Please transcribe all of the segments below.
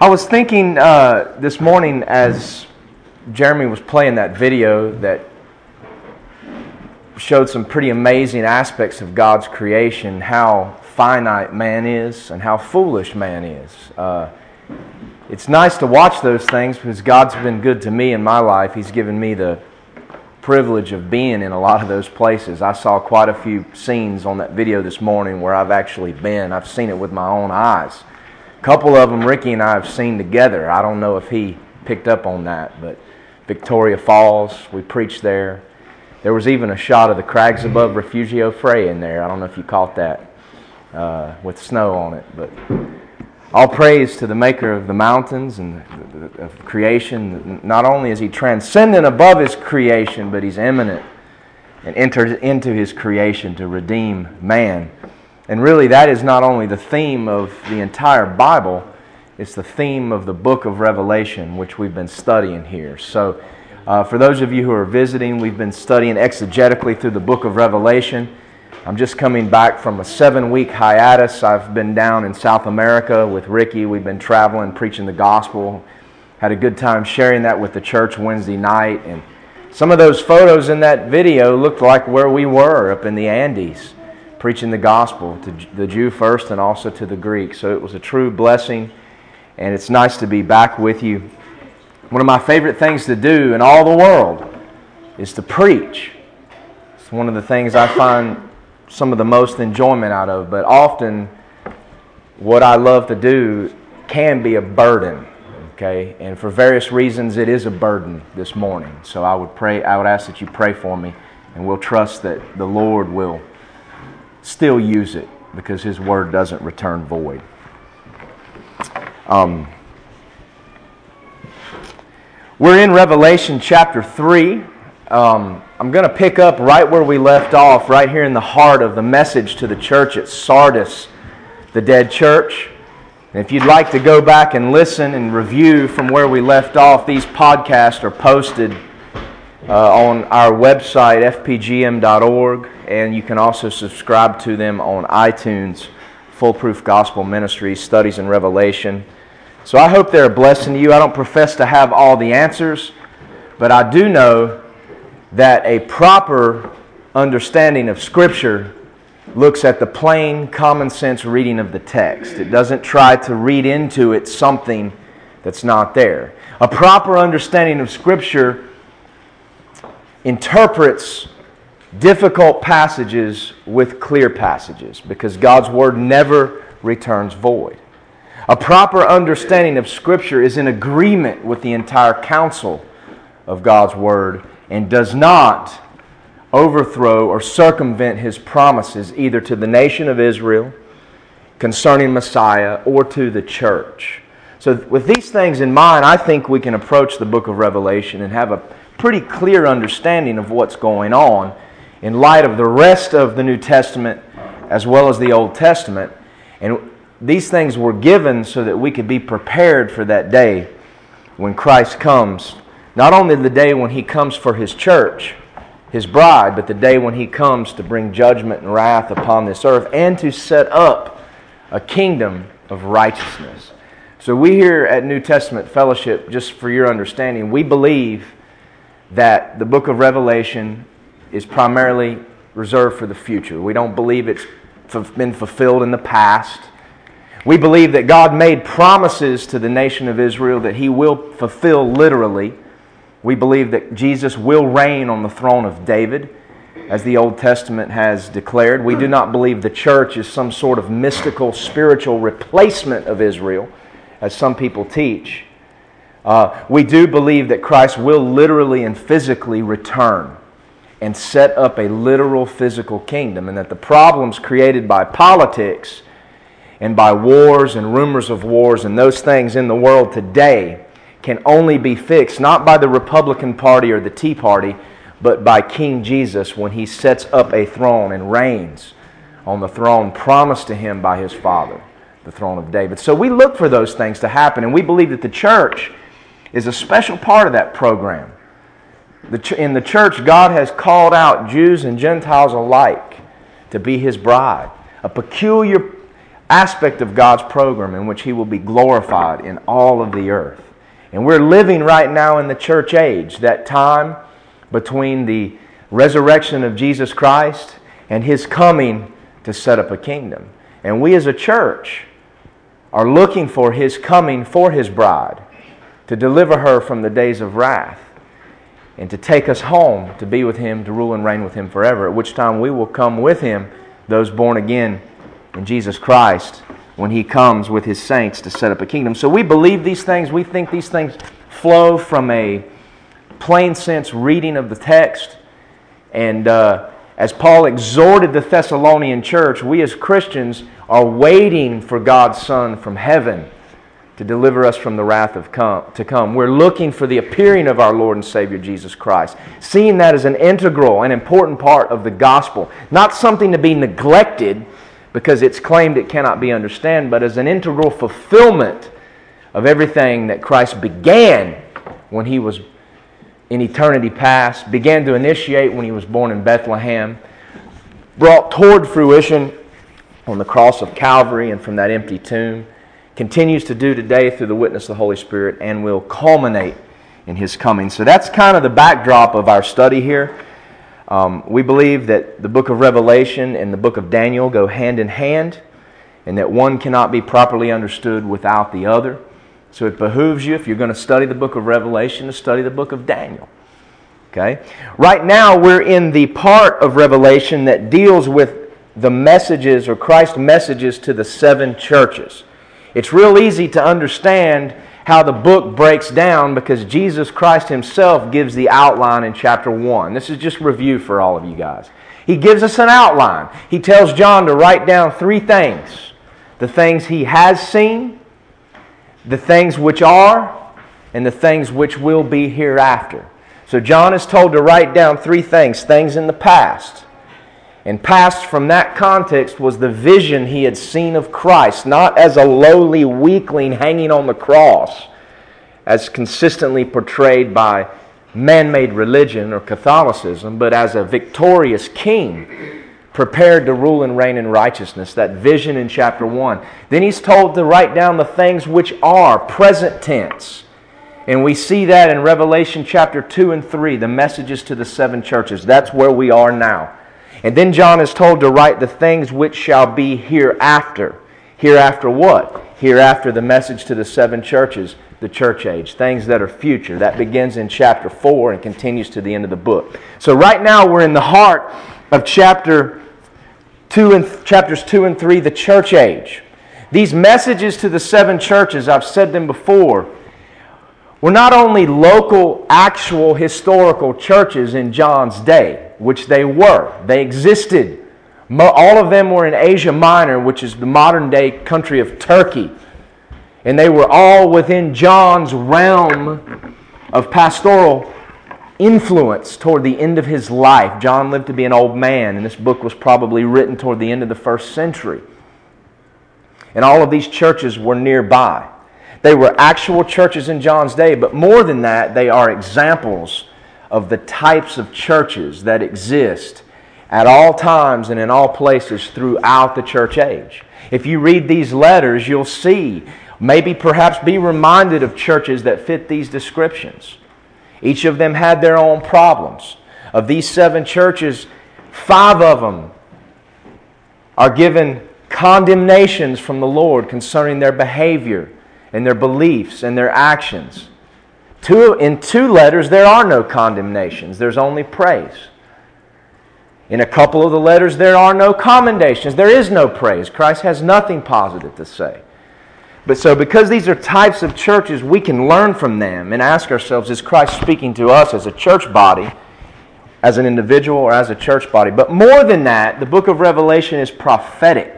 I was thinking uh, this morning as Jeremy was playing that video that showed some pretty amazing aspects of God's creation, how finite man is and how foolish man is. Uh, it's nice to watch those things because God's been good to me in my life. He's given me the privilege of being in a lot of those places. I saw quite a few scenes on that video this morning where I've actually been. I've seen it with my own eyes. Couple of them Ricky and I have seen together. I don't know if he picked up on that, but Victoria Falls, we preached there. There was even a shot of the crags above Refugio Frey in there. I don't know if you caught that uh, with snow on it, but all praise to the maker of the mountains and of creation. Not only is he transcendent above his creation, but he's immanent and enters into his creation to redeem man. And really, that is not only the theme of the entire Bible, it's the theme of the book of Revelation, which we've been studying here. So, uh, for those of you who are visiting, we've been studying exegetically through the book of Revelation. I'm just coming back from a seven week hiatus. I've been down in South America with Ricky. We've been traveling, preaching the gospel. Had a good time sharing that with the church Wednesday night. And some of those photos in that video looked like where we were up in the Andes, preaching the gospel to the Jew first and also to the Greek. So it was a true blessing, and it's nice to be back with you. One of my favorite things to do in all the world is to preach. It's one of the things I find some of the most enjoyment out of, but often what I love to do can be a burden. Okay, and for various reasons, it is a burden this morning. So I would pray, I would ask that you pray for me, and we'll trust that the Lord will still use it because His word doesn't return void. Um, we're in Revelation chapter 3. Um, I'm going to pick up right where we left off, right here in the heart of the message to the church at Sardis, the dead church. And if you'd like to go back and listen and review from where we left off, these podcasts are posted uh, on our website, fpgm.org, and you can also subscribe to them on iTunes, Foolproof Gospel Ministries, Studies in Revelation. So I hope they're a blessing to you. I don't profess to have all the answers, but I do know that a proper understanding of Scripture looks at the plain, common sense reading of the text. It doesn't try to read into it something that's not there. A proper understanding of Scripture interprets difficult passages with clear passages because God's Word never returns void. A proper understanding of Scripture is in agreement with the entire counsel of God's Word and does not overthrow or circumvent his promises either to the nation of Israel concerning Messiah or to the church. So, with these things in mind, I think we can approach the book of Revelation and have a pretty clear understanding of what's going on in light of the rest of the New Testament as well as the Old Testament. And these things were given so that we could be prepared for that day when Christ comes not only the day when he comes for his church, his bride, but the day when he comes to bring judgment and wrath upon this earth and to set up a kingdom of righteousness. So, we here at New Testament Fellowship, just for your understanding, we believe that the book of Revelation is primarily reserved for the future. We don't believe it's been fulfilled in the past. We believe that God made promises to the nation of Israel that He will fulfill literally. We believe that Jesus will reign on the throne of David, as the Old Testament has declared. We do not believe the church is some sort of mystical, spiritual replacement of Israel, as some people teach. Uh, we do believe that Christ will literally and physically return and set up a literal physical kingdom, and that the problems created by politics and by wars and rumors of wars and those things in the world today can only be fixed not by the Republican Party or the Tea Party, but by King Jesus when he sets up a throne and reigns on the throne promised to him by his Father, the throne of David. So we look for those things to happen, and we believe that the church is a special part of that program. In the church, God has called out Jews and Gentiles alike to be his bride, a peculiar aspect of God's program in which He will be glorified in all of the earth. And we're living right now in the church age, that time between the resurrection of Jesus Christ and His coming to set up a kingdom. And we as a church are looking for His coming for His bride to deliver her from the days of wrath and to take us home to be with Him, to rule and reign with Him forever, at which time we will come with Him, those born again in Jesus Christ, when He comes with His saints to set up a kingdom. So we believe these things. We think these things flow from a plain sense reading of the text. And uh, as Paul exhorted the Thessalonian church, we as Christians are waiting for God's Son from heaven to deliver us from the wrath of come, to come. We're looking for the appearing of our Lord and Savior Jesus Christ, seeing that as an integral and important part of the gospel, not something to be neglected because it's claimed it cannot be understood, but as an integral fulfillment of everything that Christ began when he was in eternity past, began to initiate when he was born in Bethlehem, brought toward fruition on the cross of Calvary and from that empty tomb continues to do today through the witness of the Holy Spirit and will culminate in His coming. So that's kind of the backdrop of our study here. Um, we believe that the book of Revelation and the book of Daniel go hand in hand, and that one cannot be properly understood without the other. So it behooves you, if you're going to study the book of Revelation, to study the book of Daniel. Okay? Right now, we're in the part of Revelation that deals with the messages or Christ's messages to the seven churches. It's real easy to understand how the book breaks down because Jesus Christ himself gives the outline in chapter 1. This is just review for all of you guys. He gives us an outline. He tells John to write down three things the things he has seen, the things which are, and the things which will be hereafter. So John is told to write down three things things in the past, and passed from that context was the vision he had seen of Christ, not as a lowly weakling hanging on the cross, as consistently portrayed by man made religion or Catholicism, but as a victorious king prepared to rule and reign in righteousness. That vision in chapter 1. Then he's told to write down the things which are, present tense. And we see that in Revelation chapter 2 and 3, the messages to the seven churches. That's where we are now. And then John is told to write the things which shall be hereafter. Hereafter what? Hereafter the message to the seven churches, the church age, things that are future. That begins in chapter 4 and continues to the end of the book. So right now we're in the heart of chapter 2 and chapters 2 and 3, the church age. These messages to the seven churches, I've said them before, were not only local, actual, historical churches in John's day which they were. They existed. All of them were in Asia Minor, which is the modern day country of Turkey. And they were all within John's realm of pastoral influence toward the end of his life. John lived to be an old man, and this book was probably written toward the end of the first century. And all of these churches were nearby. They were actual churches in John's day, but more than that, they are examples of the types of churches that exist at all times and in all places throughout the church age. If you read these letters, you'll see, maybe perhaps be reminded of churches that fit these descriptions. Each of them had their own problems. Of these seven churches, five of them are given condemnations from the Lord concerning their behavior and their beliefs and their actions. Two, in two letters, there are no condemnations, there's only praise. In a couple of the letters, there are no commendations, there is no praise. Christ has nothing positive to say. But so, because these are types of churches, we can learn from them and ask ourselves is Christ speaking to us as a church body, as an individual, or as a church body? But more than that, the book of Revelation is prophetic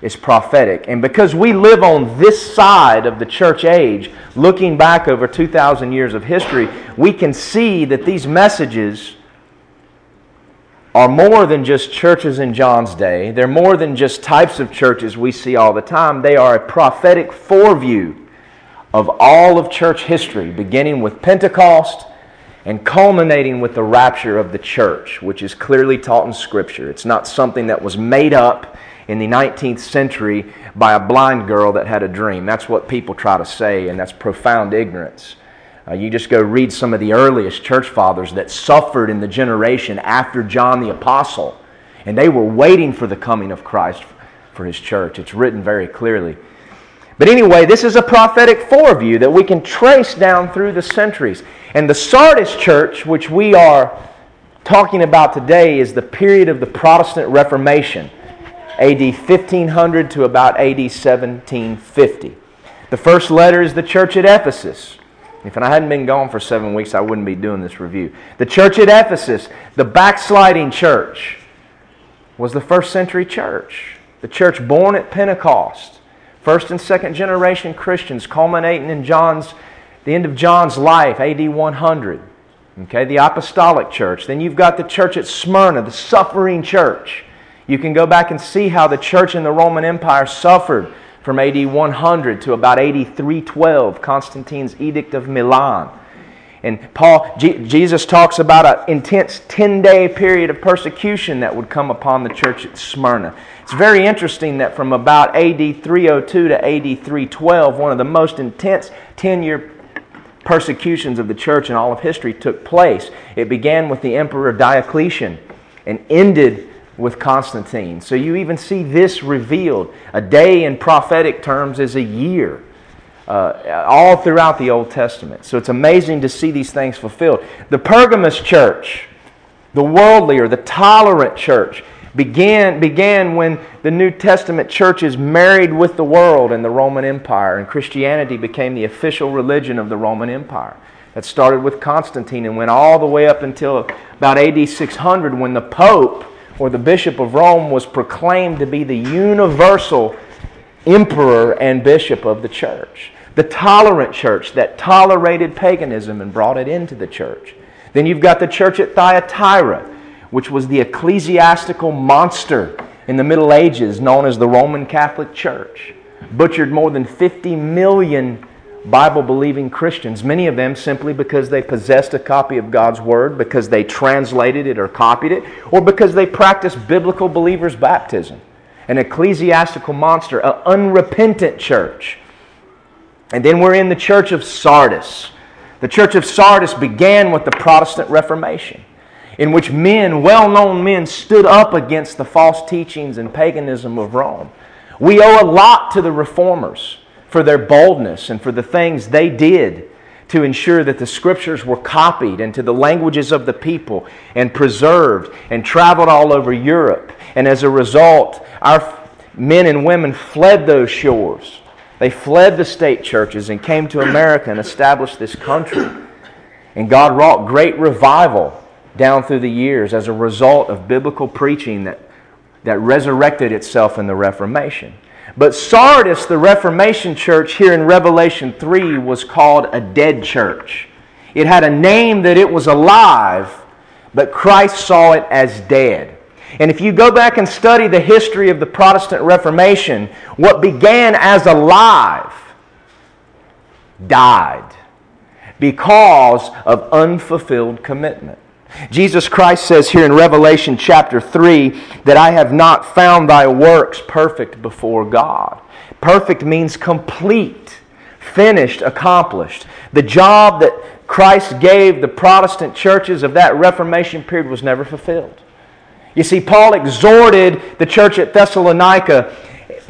is prophetic. And because we live on this side of the church age, looking back over 2,000 years of history, we can see that these messages are more than just churches in John's day. They're more than just types of churches we see all the time. They are a prophetic foreview of all of church history, beginning with Pentecost and culminating with the rapture of the church, which is clearly taught in Scripture. It's not something that was made up in the 19th century by a blind girl that had a dream. That's what people try to say, and that's profound ignorance. Uh, you just go read some of the earliest church fathers that suffered in the generation after John the Apostle, and they were waiting for the coming of Christ for his church. It's written very clearly. But anyway, this is a prophetic foreview that we can trace down through the centuries. And the Sardis church, which we are talking about today, is the period of the Protestant Reformation, AD 1500 to about AD 1750. The first letter is the church at Ephesus. If I hadn't been gone for seven weeks, I wouldn't be doing this review. The church at Ephesus, the backsliding church, was the first century church. The church born at Pentecost. First and second generation Christians culminating in John's the end of John's life, AD 100. Okay, the apostolic church. Then you've got the church at Smyrna, the suffering church. You can go back and see how the church in the Roman Empire suffered from AD 100 to about AD 312, Constantine's Edict of Milan. And Paul, G- Jesus talks about an intense 10 day period of persecution that would come upon the church at Smyrna. It's very interesting that from about AD 302 to AD 312, one of the most intense 10 year persecutions of the church in all of history took place. It began with the Emperor Diocletian and ended with Constantine. So you even see this revealed. A day in prophetic terms is a year. Uh, all throughout the Old Testament. So it's amazing to see these things fulfilled. The Pergamos church, the worldly or the tolerant church, began, began when the New Testament churches married with the world and the Roman Empire, and Christianity became the official religion of the Roman Empire. That started with Constantine and went all the way up until about AD 600 when the Pope or the Bishop of Rome was proclaimed to be the universal emperor and bishop of the church the tolerant church that tolerated paganism and brought it into the church. Then you've got the church at Thyatira, which was the ecclesiastical monster in the Middle Ages known as the Roman Catholic Church. Butchered more than 50 million Bible believing Christians, many of them simply because they possessed a copy of God's Word, because they translated it or copied it, or because they practiced biblical believers' baptism. An ecclesiastical monster, an unrepentant church and then we're in the church of Sardis. The church of Sardis began with the Protestant Reformation, in which men, well known men, stood up against the false teachings and paganism of Rome. We owe a lot to the reformers for their boldness and for the things they did to ensure that the scriptures were copied into the languages of the people and preserved and traveled all over Europe. And as a result, our men and women fled those shores they fled the state churches and came to America and established this country. And God wrought great revival down through the years as a result of biblical preaching that, that resurrected itself in the Reformation. But Sardis, the Reformation church here in Revelation 3, was called a dead church. It had a name that it was alive, but Christ saw it as dead. And if you go back and study the history of the Protestant Reformation, what began as alive died because of unfulfilled commitment. Jesus Christ says here in Revelation chapter 3 that I have not found thy works perfect before God. Perfect means complete, finished, accomplished. The job that Christ gave the Protestant churches of that Reformation period was never fulfilled. You see, Paul exhorted the church at Thessalonica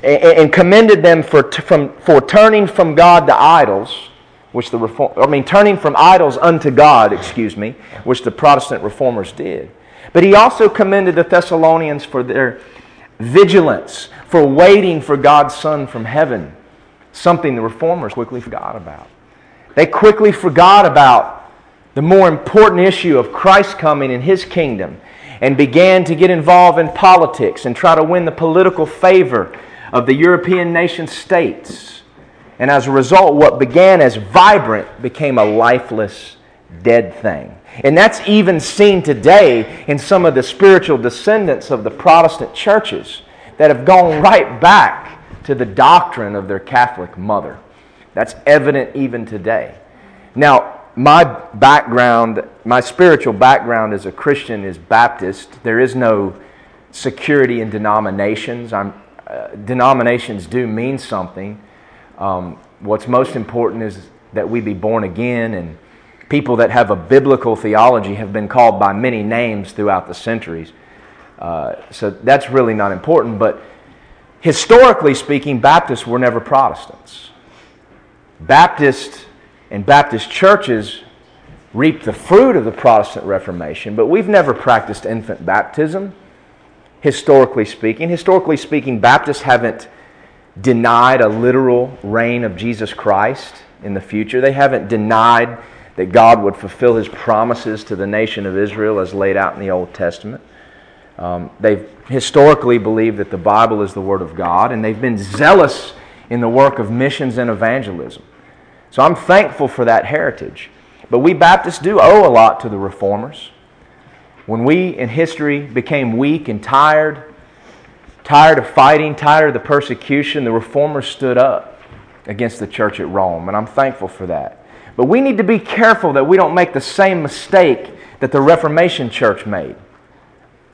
and commended them for, from, for turning from God to idols, which the reform, I mean, turning from idols unto God, excuse me, which the Protestant reformers did. But he also commended the Thessalonians for their vigilance, for waiting for God's Son from heaven, something the reformers quickly forgot about. They quickly forgot about the more important issue of Christ coming in his kingdom and began to get involved in politics and try to win the political favor of the European nation states. And as a result, what began as vibrant became a lifeless, dead thing. And that's even seen today in some of the spiritual descendants of the Protestant churches that have gone right back to the doctrine of their Catholic mother. That's evident even today. Now, my background, my spiritual background as a Christian is Baptist. There is no security in denominations. I'm uh, denominations do mean something. Um, what's most important is that we be born again, and people that have a biblical theology have been called by many names throughout the centuries. Uh, so that's really not important. But historically speaking, Baptists were never Protestants. Baptist and Baptist churches reaped the fruit of the Protestant Reformation, but we've never practiced infant baptism, historically speaking. Historically speaking, Baptists haven't denied a literal reign of Jesus Christ in the future. They haven't denied that God would fulfill his promises to the nation of Israel as laid out in the Old Testament. Um, they've historically believed that the Bible is the Word of God, and they've been zealous in the work of missions and evangelism. So I'm thankful for that heritage. But we Baptists do owe a lot to the reformers. When we in history became weak and tired, tired of fighting, tired of the persecution, the reformers stood up against the church at Rome, and I'm thankful for that. But we need to be careful that we don't make the same mistake that the Reformation church made,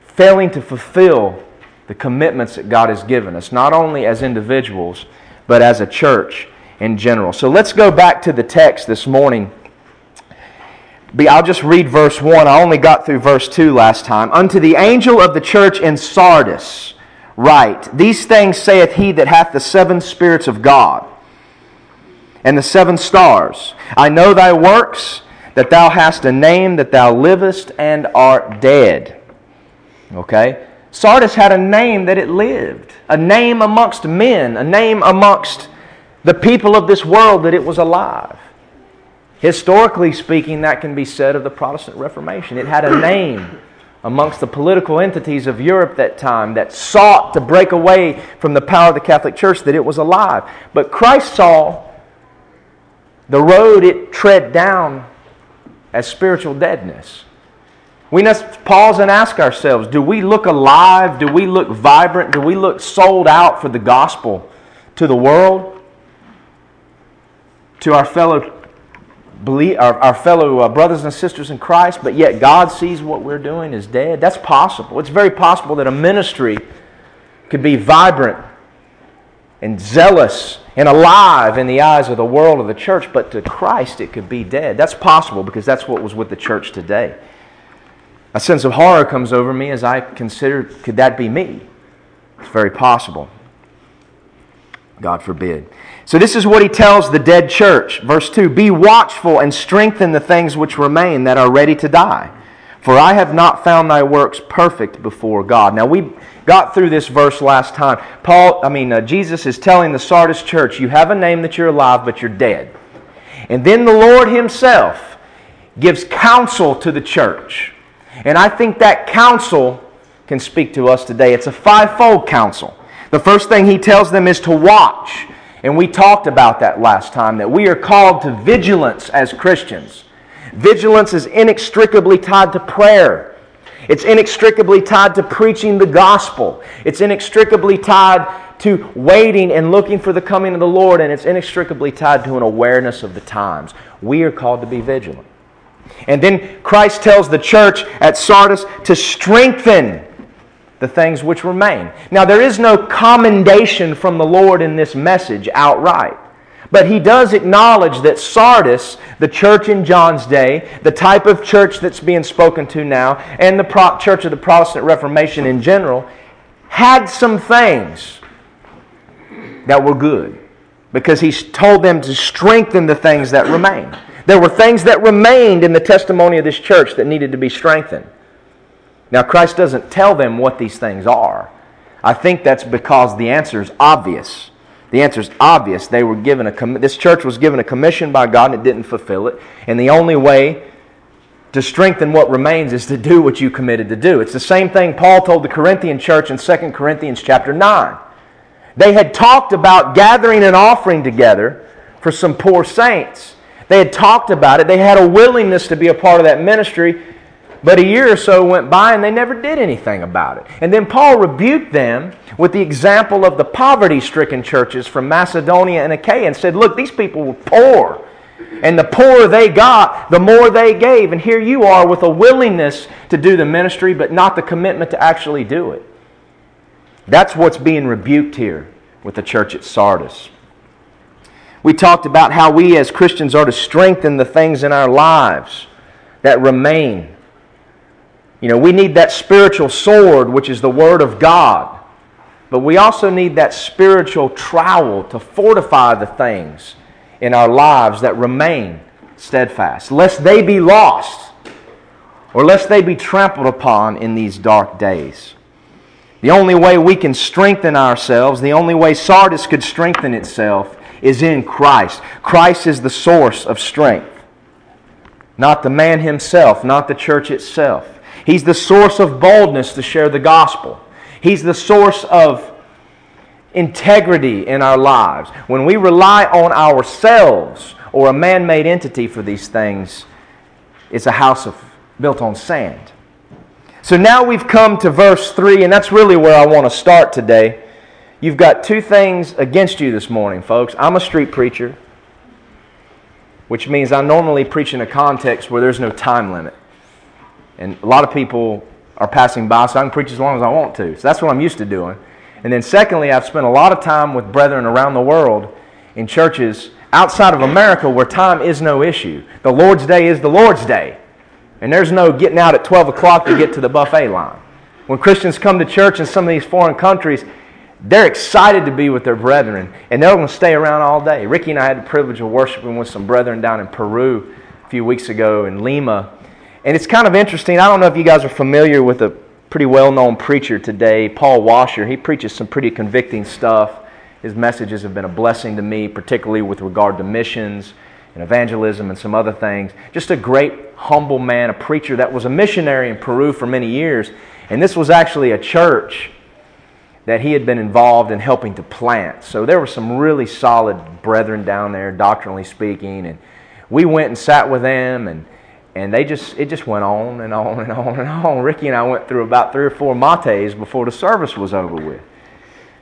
failing to fulfill the commitments that God has given us, not only as individuals, but as a church in general. So let's go back to the text this morning. I'll just read verse 1. I only got through verse 2 last time. Unto the angel of the church in Sardis, write, These things saith he that hath the seven spirits of God and the seven stars. I know thy works, that thou hast a name, that thou livest and art dead. Okay? Sardis had a name that it lived, a name amongst men, a name amongst the people of this world that it was alive. Historically speaking, that can be said of the Protestant Reformation. It had a name amongst the political entities of Europe that time that sought to break away from the power of the Catholic Church, that it was alive. But Christ saw the road it tread down as spiritual deadness. We must pause and ask ourselves do we look alive? Do we look vibrant? Do we look sold out for the gospel to the world? To our fellow believe, our, our fellow uh, brothers and sisters in Christ, but yet God sees what we're doing is dead? That's possible. It's very possible that a ministry could be vibrant and zealous and alive in the eyes of the world of the church, but to Christ it could be dead. That's possible because that's what was with the church today. A sense of horror comes over me as I consider could that be me? It's very possible. God forbid. So, this is what he tells the dead church. Verse 2 Be watchful and strengthen the things which remain that are ready to die. For I have not found thy works perfect before God. Now, we got through this verse last time. Paul, I mean, uh, Jesus is telling the Sardis church, You have a name that you're alive, but you're dead. And then the Lord himself gives counsel to the church. And I think that counsel can speak to us today. It's a fivefold counsel. The first thing he tells them is to watch. And we talked about that last time, that we are called to vigilance as Christians. Vigilance is inextricably tied to prayer. It's inextricably tied to preaching the gospel. It's inextricably tied to waiting and looking for the coming of the Lord, and it's inextricably tied to an awareness of the times. We are called to be vigilant. And then Christ tells the church at Sardis to strengthen the things which remain. Now, there is no commendation from the Lord in this message outright. But he does acknowledge that Sardis, the church in John's day, the type of church that's being spoken to now, and the church of the Protestant Reformation in general, had some things that were good. Because he's told them to strengthen the things that remain. There were things that remained in the testimony of this church that needed to be strengthened. Now, Christ doesn't tell them what these things are. I think that's because the answer is obvious. The answer is obvious. They were given a this church was given a commission by God and it didn't fulfill it. And the only way to strengthen what remains is to do what you committed to do. It's the same thing Paul told the Corinthian church in 2 Corinthians chapter 9. They had talked about gathering an offering together for some poor saints. They had talked about it. They had a willingness to be a part of that ministry. But a year or so went by and they never did anything about it. And then Paul rebuked them with the example of the poverty stricken churches from Macedonia and Achaia and said, Look, these people were poor. And the poorer they got, the more they gave. And here you are with a willingness to do the ministry, but not the commitment to actually do it. That's what's being rebuked here with the church at Sardis. We talked about how we as Christians are to strengthen the things in our lives that remain. You know, we need that spiritual sword, which is the Word of God. But we also need that spiritual trowel to fortify the things in our lives that remain steadfast, lest they be lost or lest they be trampled upon in these dark days. The only way we can strengthen ourselves, the only way Sardis could strengthen itself, is in Christ. Christ is the source of strength, not the man himself, not the church itself. He's the source of boldness to share the gospel. He's the source of integrity in our lives. When we rely on ourselves or a man made entity for these things, it's a house of, built on sand. So now we've come to verse 3, and that's really where I want to start today. You've got two things against you this morning, folks. I'm a street preacher, which means I normally preach in a context where there's no time limit. And a lot of people are passing by, so I can preach as long as I want to. So that's what I'm used to doing. And then, secondly, I've spent a lot of time with brethren around the world in churches outside of America where time is no issue. The Lord's Day is the Lord's Day. And there's no getting out at 12 o'clock to get to the buffet line. When Christians come to church in some of these foreign countries, they're excited to be with their brethren, and they're going to stay around all day. Ricky and I had the privilege of worshiping with some brethren down in Peru a few weeks ago in Lima. And it's kind of interesting. I don't know if you guys are familiar with a pretty well known preacher today, Paul Washer. He preaches some pretty convicting stuff. His messages have been a blessing to me, particularly with regard to missions and evangelism and some other things. Just a great, humble man, a preacher that was a missionary in Peru for many years. And this was actually a church that he had been involved in helping to plant. So there were some really solid brethren down there, doctrinally speaking, and we went and sat with them and and they just it just went on and on and on and on. Ricky and I went through about three or four mates before the service was over with.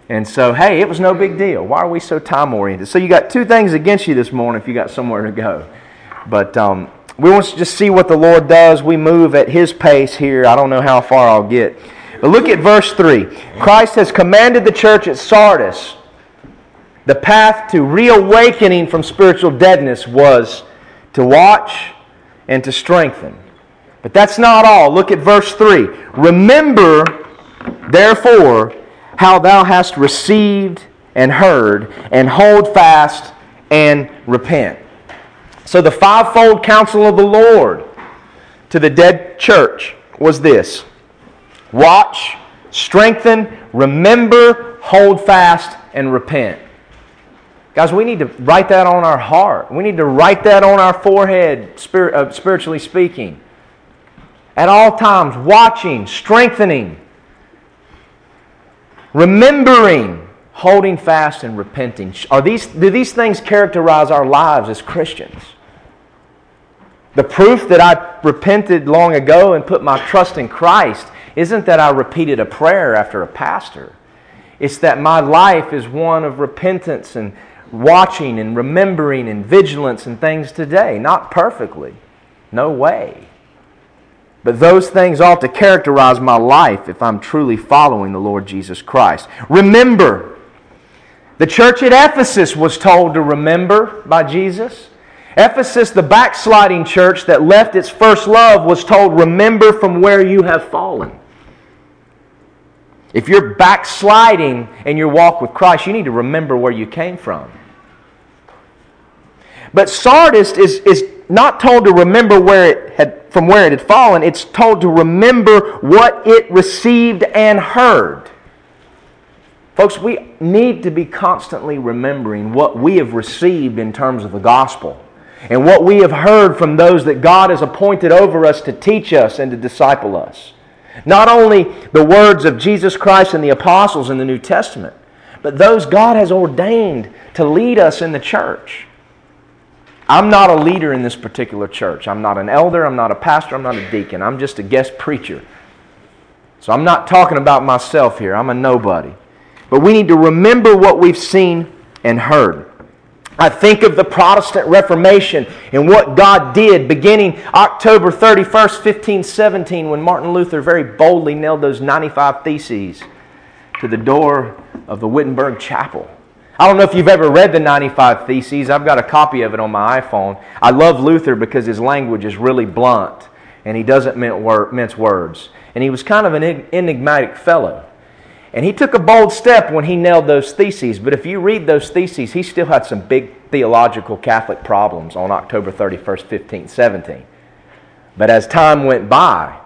And so, hey, it was no big deal. Why are we so time oriented? So you got two things against you this morning if you got somewhere to go. But um, we want to just see what the Lord does. We move at His pace here. I don't know how far I'll get. But look at verse 3. Christ has commanded the church at Sardis. The path to reawakening from spiritual deadness was to watch and to strengthen. But that's not all. Look at verse 3. Remember, therefore, how thou hast received and heard, and hold fast and repent. So the fivefold counsel of the Lord to the dead church was this watch, strengthen, remember, hold fast, and repent. Guys, we need to write that on our heart. We need to write that on our forehead, spirit, uh, spiritually speaking. At all times, watching, strengthening, remembering, holding fast, and repenting. Are these, do these things characterize our lives as Christians? The proof that I repented long ago and put my trust in Christ isn't that I repeated a prayer after a pastor. It's that my life is one of repentance and watching and remembering and vigilance and things today. Not perfectly. No way. But those things ought to characterize my life if I'm truly following the Lord Jesus Christ. Remember, the church at Ephesus was told to remember by Jesus. Ephesus, the backsliding church that left its first love, was told, Remember from where you have fallen. If you're backsliding in your walk with Christ, you need to remember where you came from. But Sardis is, is not told to remember where it had, from where it had fallen. It's told to remember what it received and heard. Folks, we need to be constantly remembering what we have received in terms of the gospel and what we have heard from those that God has appointed over us to teach us and to disciple us. Not only the words of Jesus Christ and the apostles in the New Testament, but those God has ordained to lead us in the church. I'm not a leader in this particular church. I'm not an elder. I'm not a pastor. I'm not a deacon. I'm just a guest preacher. So I'm not talking about myself here. I'm a nobody. But we need to remember what we've seen and heard. I think of the Protestant Reformation and what God did beginning October 31st, 1517, when Martin Luther very boldly nailed those 95 Theses to the door of the Wittenberg Chapel. I don't know if you've ever read the 95 Theses. I've got a copy of it on my iPhone. I love Luther because his language is really blunt and he doesn't mince words. And he was kind of an enigmatic fellow. And he took a bold step when he nailed those theses. But if you read those theses, he still had some big theological Catholic problems on October 31st, 1517. But as time went by,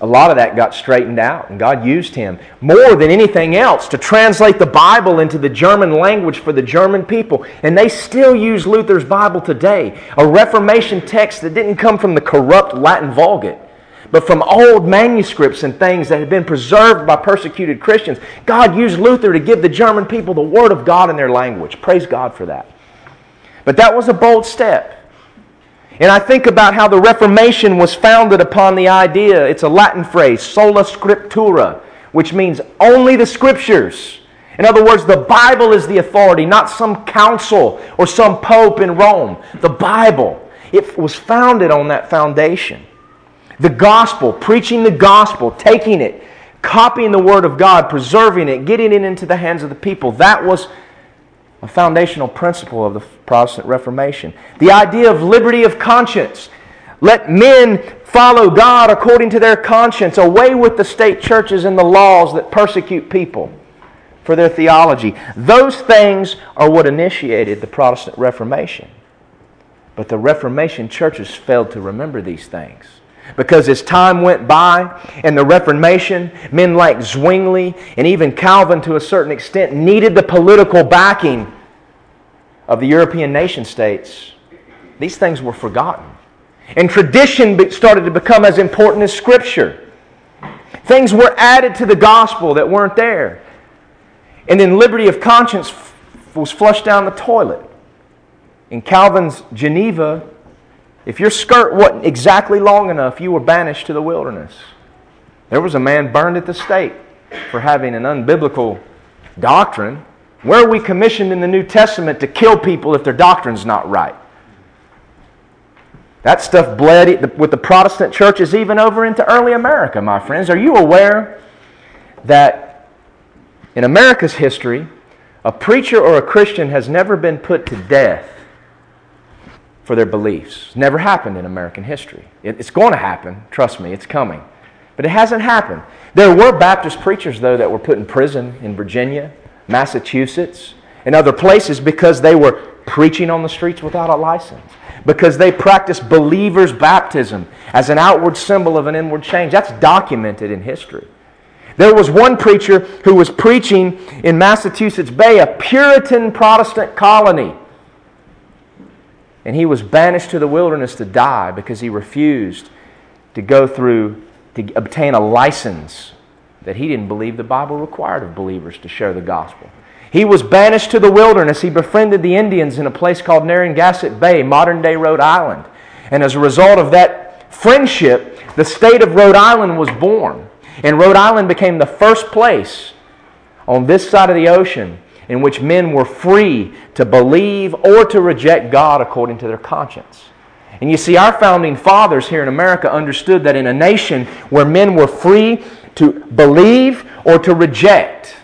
a lot of that got straightened out, and God used him more than anything else to translate the Bible into the German language for the German people. And they still use Luther's Bible today, a Reformation text that didn't come from the corrupt Latin Vulgate, but from old manuscripts and things that had been preserved by persecuted Christians. God used Luther to give the German people the Word of God in their language. Praise God for that. But that was a bold step. And I think about how the Reformation was founded upon the idea, it's a Latin phrase, sola scriptura, which means only the scriptures. In other words, the Bible is the authority, not some council or some pope in Rome. The Bible. It was founded on that foundation. The gospel, preaching the gospel, taking it, copying the word of God, preserving it, getting it into the hands of the people. That was a foundational principle of the Protestant Reformation. The idea of liberty of conscience. Let men follow God according to their conscience, away with the state churches and the laws that persecute people for their theology. Those things are what initiated the Protestant Reformation. But the Reformation churches failed to remember these things. Because as time went by and the Reformation, men like Zwingli and even Calvin to a certain extent needed the political backing of the European nation states, these things were forgotten. And tradition started to become as important as Scripture. Things were added to the gospel that weren't there. And then liberty of conscience was flushed down the toilet. In Calvin's Geneva, if your skirt wasn't exactly long enough, you were banished to the wilderness. There was a man burned at the stake for having an unbiblical doctrine. Where are we commissioned in the New Testament to kill people if their doctrine's not right? That stuff bled with the Protestant churches even over into early America, my friends. Are you aware that in America's history, a preacher or a Christian has never been put to death for their beliefs. Never happened in American history. It's going to happen. Trust me, it's coming. But it hasn't happened. There were Baptist preachers, though, that were put in prison in Virginia, Massachusetts, and other places because they were preaching on the streets without a license, because they practiced believers' baptism as an outward symbol of an inward change. That's documented in history. There was one preacher who was preaching in Massachusetts Bay, a Puritan Protestant colony. And he was banished to the wilderness to die because he refused to go through, to obtain a license that he didn't believe the Bible required of believers to share the gospel. He was banished to the wilderness. He befriended the Indians in a place called Narragansett Bay, modern day Rhode Island. And as a result of that friendship, the state of Rhode Island was born. And Rhode Island became the first place on this side of the ocean in which men were free to believe or to reject God according to their conscience. And you see, our founding fathers here in America understood that in a nation where men were free to believe or to reject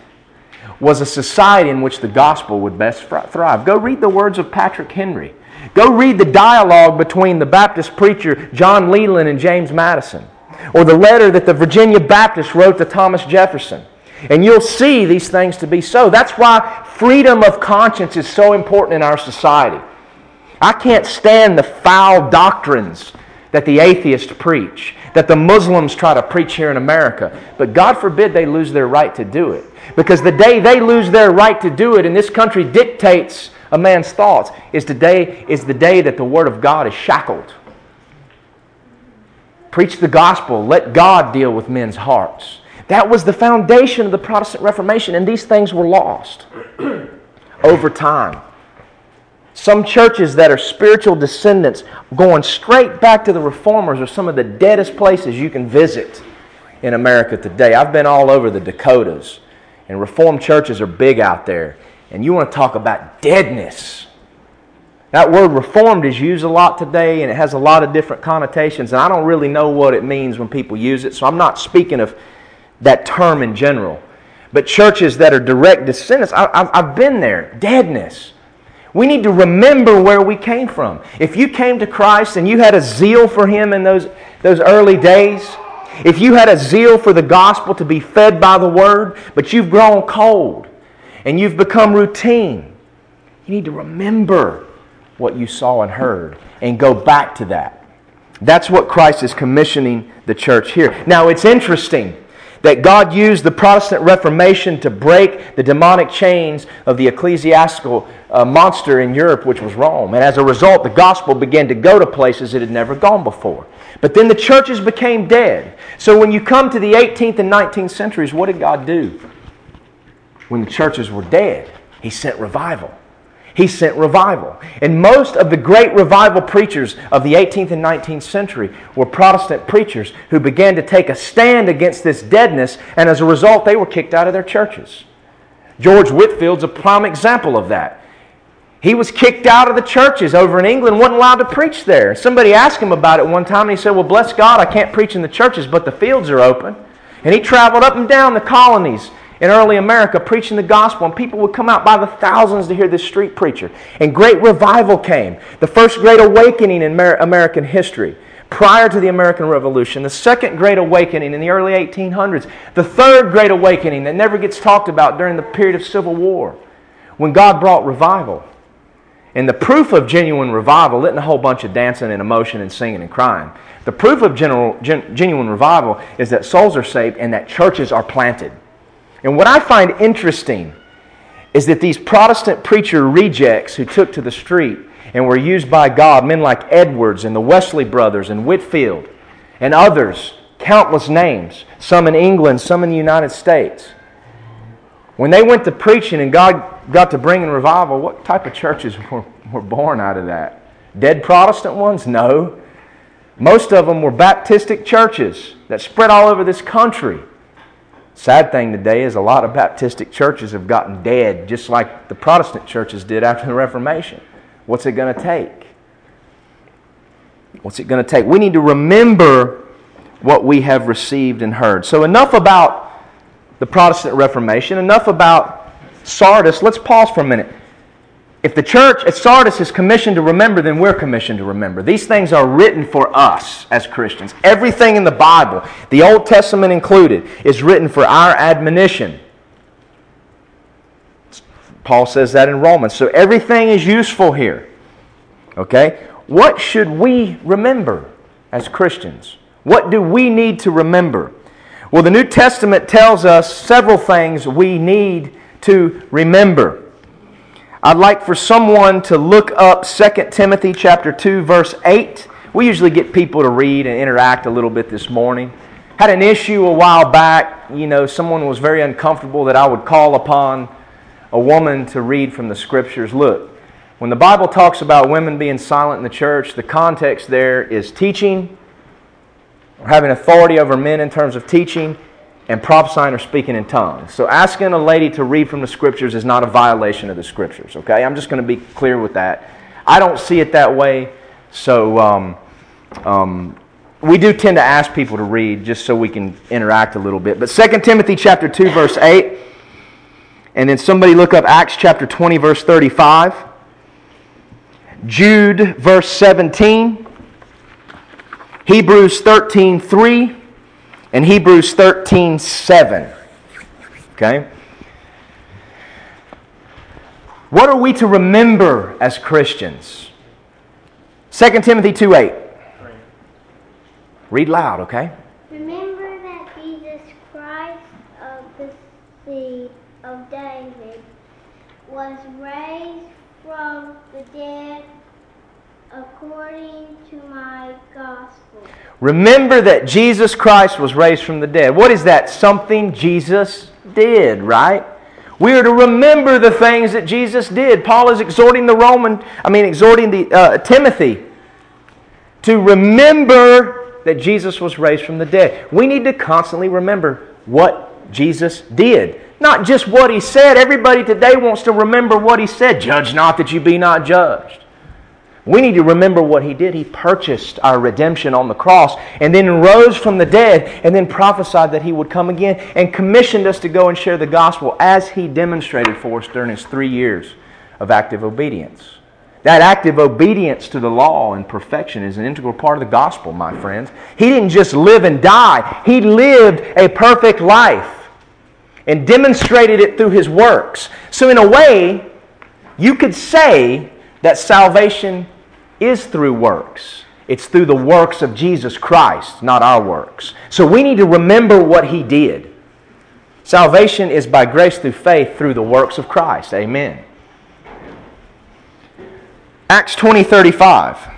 was a society in which the gospel would best thrive. Go read the words of Patrick Henry. Go read the dialogue between the Baptist preacher John Leland and James Madison, or the letter that the Virginia Baptist wrote to Thomas Jefferson. And you'll see these things to be so. That's why freedom of conscience is so important in our society. I can't stand the foul doctrines that the atheists preach, that the Muslims try to preach here in America. But God forbid they lose their right to do it. Because the day they lose their right to do it and this country dictates a man's thoughts is, today, is the day that the Word of God is shackled. Preach the gospel. Let God deal with men's hearts. That was the foundation of the Protestant Reformation, and these things were lost over time. Some churches that are spiritual descendants going straight back to the reformers are some of the deadest places you can visit in America today. I've been all over the Dakotas, and reformed churches are big out there. And you want to talk about deadness. That word reformed is used a lot today, and it has a lot of different connotations, and I don't really know what it means when people use it, so I'm not speaking of that term in general. but churches that are direct descendants. I, have been there. Deadness. We need to remember where we came from. If you came to Christ and you had a zeal for Him in those, those early days, if you had a zeal for the gospel to be fed by the Word, but you've grown cold and you've become routine, you need to remember what you saw and heard and go back to that. That's what Christ is commissioning the church here. Now, it's interesting that God used the Protestant Reformation to break the demonic chains of the ecclesiastical uh, monster in Europe, which was Rome. And as a result, the gospel began to go to places it had never gone before. But then the churches became dead. So when you come to the 18th and 19th centuries, what did God do? When the churches were dead, He sent revival. He sent revival. And most of the great revival preachers of the 18th and 19th century were Protestant preachers who began to take a stand against this deadness, and as a result, they were kicked out of their churches. George Whitefield's a prime example of that. He was kicked out of the churches over in England, wasn't allowed to preach there. Somebody asked him about it one time, and he said, Well, bless God, I can't preach in the churches, but the fields are open. And he traveled up and down the colonies in early America preaching the gospel, and people would come out by the thousands to hear this street preacher. And great revival came. The first great awakening in American history prior to the American Revolution, the second Great Awakening in the early 1800s, the third Great Awakening that never gets talked about during the period of Civil War, when God brought revival. And the proof of genuine revival isn't a whole bunch of dancing and emotion and singing and crying. The proof of general, gen, genuine revival is that souls are saved and that churches are planted. And what I find interesting is that these Protestant preacher rejects who took to the street and were used by God, men like Edwards and the Wesley brothers and Whitefield and others, countless names, some in England, some in the United States. When they went to preaching and God got to bring in revival, what type of churches were, were born out of that? Dead Protestant ones? No. Most of them were Baptistic churches that spread all over this country. Sad thing today is a lot of Baptistic churches have gotten dead, just like the Protestant churches did after the Reformation. What's it going to take? What's it going to take? We need to remember what we have received and heard. So, enough about the Protestant Reformation, enough about Sardis. Let's pause for a minute. If the church at Sardis is commissioned to remember, then we're commissioned to remember. These things are written for us as Christians. Everything in the Bible, the Old Testament included, is written for our admonition. Paul says that in Romans. So everything is useful here. Okay? What should we remember as Christians? What do we need to remember? Well, the New Testament tells us several things we need to remember. I'd like for someone to look up 2 Timothy chapter 2 verse 8. We usually get people to read and interact a little bit this morning. Had an issue a while back, you know, someone was very uncomfortable that I would call upon a woman to read from the scriptures. Look, when the Bible talks about women being silent in the church, the context there is teaching or having authority over men in terms of teaching and prophesying or speaking in tongues. So asking a lady to read from the scriptures is not a violation of the scriptures, okay? I'm just going to be clear with that. I don't see it that way, so um, um, we do tend to ask people to read just so we can interact a little bit. But 2 Timothy chapter 2 verse 8 and then somebody look up Acts chapter 20 verse 35. Jude verse 17. Hebrews 13 3 and Hebrews 13 7. Okay? What are we to remember as Christians? 2 Timothy 2 8. Read loud, okay? Remember that Jesus Christ of the seed of David was raised from the dead according to my gospel. Remember that Jesus Christ was raised from the dead. What is that? Something Jesus did, right? We are to remember the things that Jesus did. Paul is exhorting the Roman, I mean, exhorting the uh, Timothy to remember that Jesus was raised from the dead. We need to constantly remember what Jesus did. Not just what he said. Everybody today wants to remember what he said. Judge not that you be not judged. We need to remember what he did. He purchased our redemption on the cross and then rose from the dead and then prophesied that he would come again and commissioned us to go and share the gospel as he demonstrated for us during his three years of active obedience. That active obedience to the law and perfection is an integral part of the gospel, my friends. He didn't just live and die, he lived a perfect life and demonstrated it through his works. So, in a way, you could say that salvation is through works. It's through the works of Jesus Christ, not our works. So we need to remember what he did. Salvation is by grace through faith through the works of Christ. Amen. Acts 20 35.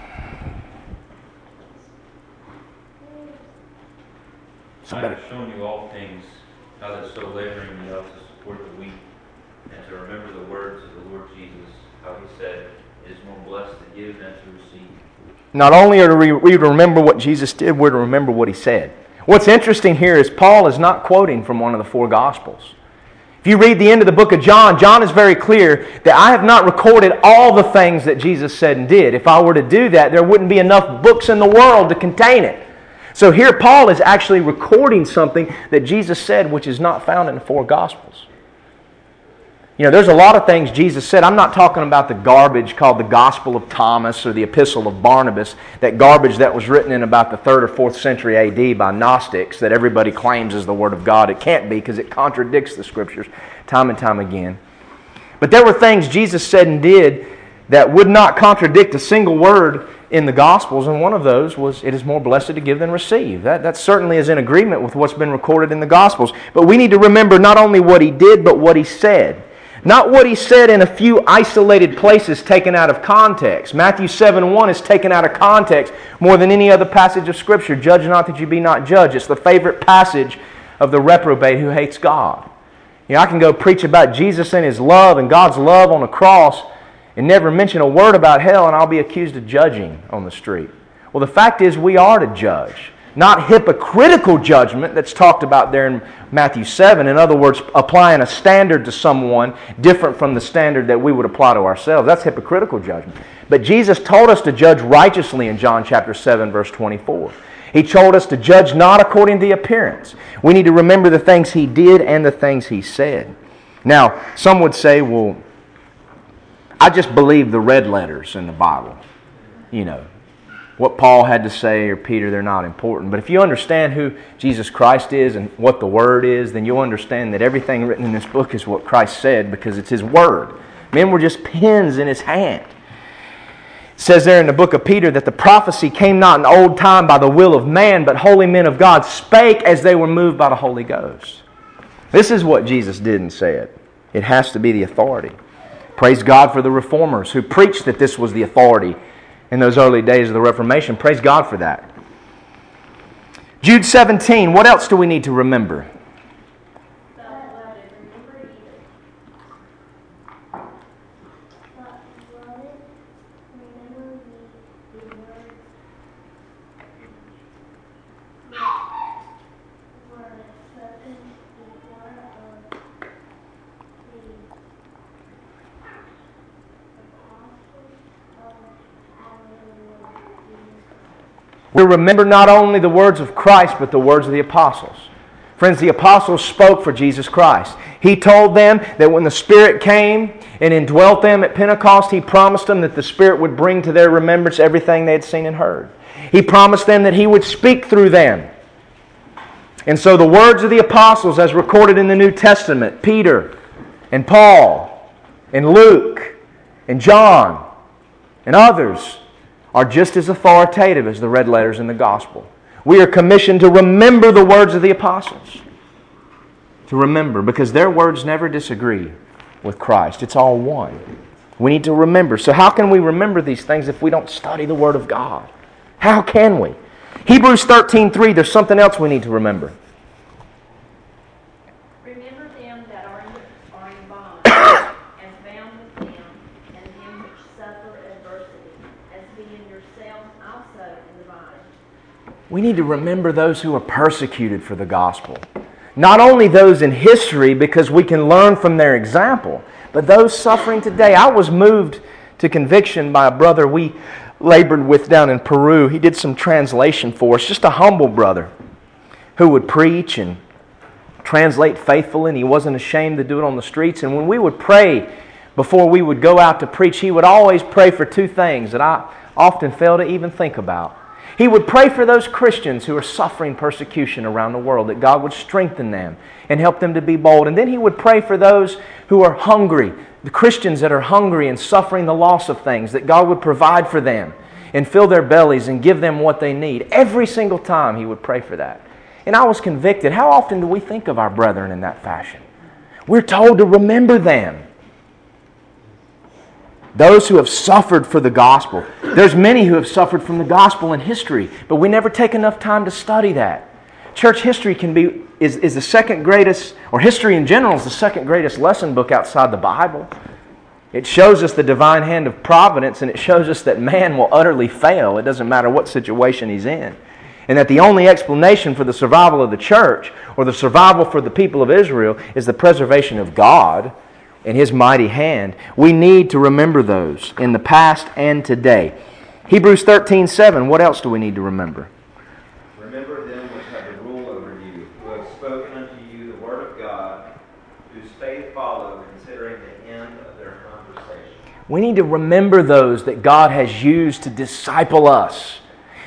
I have shown you all things, how that so laboring you ought to support the weak, and to remember the words of the Lord Jesus, how he said, more blessed to give than to receive. Not only are we to remember what Jesus did, we're to remember what he said. What's interesting here is Paul is not quoting from one of the four Gospels. If you read the end of the book of John, John is very clear that I have not recorded all the things that Jesus said and did. If I were to do that, there wouldn't be enough books in the world to contain it. So here, Paul is actually recording something that Jesus said, which is not found in the four Gospels. You know, there's a lot of things Jesus said. I'm not talking about the garbage called the Gospel of Thomas or the Epistle of Barnabas, that garbage that was written in about the 3rd or 4th century AD by Gnostics that everybody claims is the Word of God. It can't be because it contradicts the Scriptures time and time again. But there were things Jesus said and did that would not contradict a single word in the Gospels, and one of those was, It is more blessed to give than receive. That, that certainly is in agreement with what's been recorded in the Gospels. But we need to remember not only what he did, but what he said. Not what he said in a few isolated places taken out of context. Matthew 7 1 is taken out of context more than any other passage of Scripture. Judge not that you be not judged. It's the favorite passage of the reprobate who hates God. You know, I can go preach about Jesus and his love and God's love on the cross and never mention a word about hell, and I'll be accused of judging on the street. Well, the fact is, we are to judge not hypocritical judgment that's talked about there in Matthew 7. In other words, applying a standard to someone different from the standard that we would apply to ourselves. That's hypocritical judgment. But Jesus told us to judge righteously in John chapter 7, verse 24. He told us to judge not according to the appearance. We need to remember the things he did and the things he said. Now, some would say, well, I just believe the red letters in the Bible. You know, what Paul had to say or Peter, they're not important. But if you understand who Jesus Christ is and what the Word is, then you'll understand that everything written in this book is what Christ said because it's His Word. Men were just pens in His hand. It says there in the book of Peter that the prophecy came not in old time by the will of man, but holy men of God spake as they were moved by the Holy Ghost. This is what Jesus did and said. It has to be the authority. Praise God for the reformers who preached that this was the authority in those early days of the Reformation. Praise God for that. Jude 17, what else do we need to remember? We remember not only the words of Christ, but the words of the apostles. Friends, the apostles spoke for Jesus Christ. He told them that when the Spirit came and indwelt them at Pentecost, He promised them that the Spirit would bring to their remembrance everything they had seen and heard. He promised them that He would speak through them. And so the words of the apostles, as recorded in the New Testament, Peter and Paul and Luke and John and others, are just as authoritative as the red letters in the gospel. We are commissioned to remember the words of the apostles. To remember, because their words never disagree with Christ. It's all one. We need to remember. So, how can we remember these things if we don't study the Word of God? How can we? Hebrews 13 3, there's something else we need to remember. We need to remember those who are persecuted for the gospel. Not only those in history, because we can learn from their example, but those suffering today. I was moved to conviction by a brother we labored with down in Peru. He did some translation for us, just a humble brother who would preach and translate faithfully, and he wasn't ashamed to do it on the streets. And when we would pray before we would go out to preach, he would always pray for two things that I often fail to even think about. He would pray for those Christians who are suffering persecution around the world, that God would strengthen them and help them to be bold. And then he would pray for those who are hungry, the Christians that are hungry and suffering the loss of things, that God would provide for them and fill their bellies and give them what they need. Every single time he would pray for that. And I was convicted. How often do we think of our brethren in that fashion? We're told to remember them. Those who have suffered for the gospel. There's many who have suffered from the gospel in history, but we never take enough time to study that. Church history can be is, is the second greatest, or history in general is the second greatest lesson book outside the Bible. It shows us the divine hand of providence and it shows us that man will utterly fail. It doesn't matter what situation he's in. And that the only explanation for the survival of the church or the survival for the people of Israel is the preservation of God in His mighty hand. We need to remember those in the past and today. Hebrews 13 7, what else do we need to remember? Remember them which have the rule over you, who have spoken unto you the word of God, whose faith follow, considering the end of their conversation. We need to remember those that God has used to disciple us.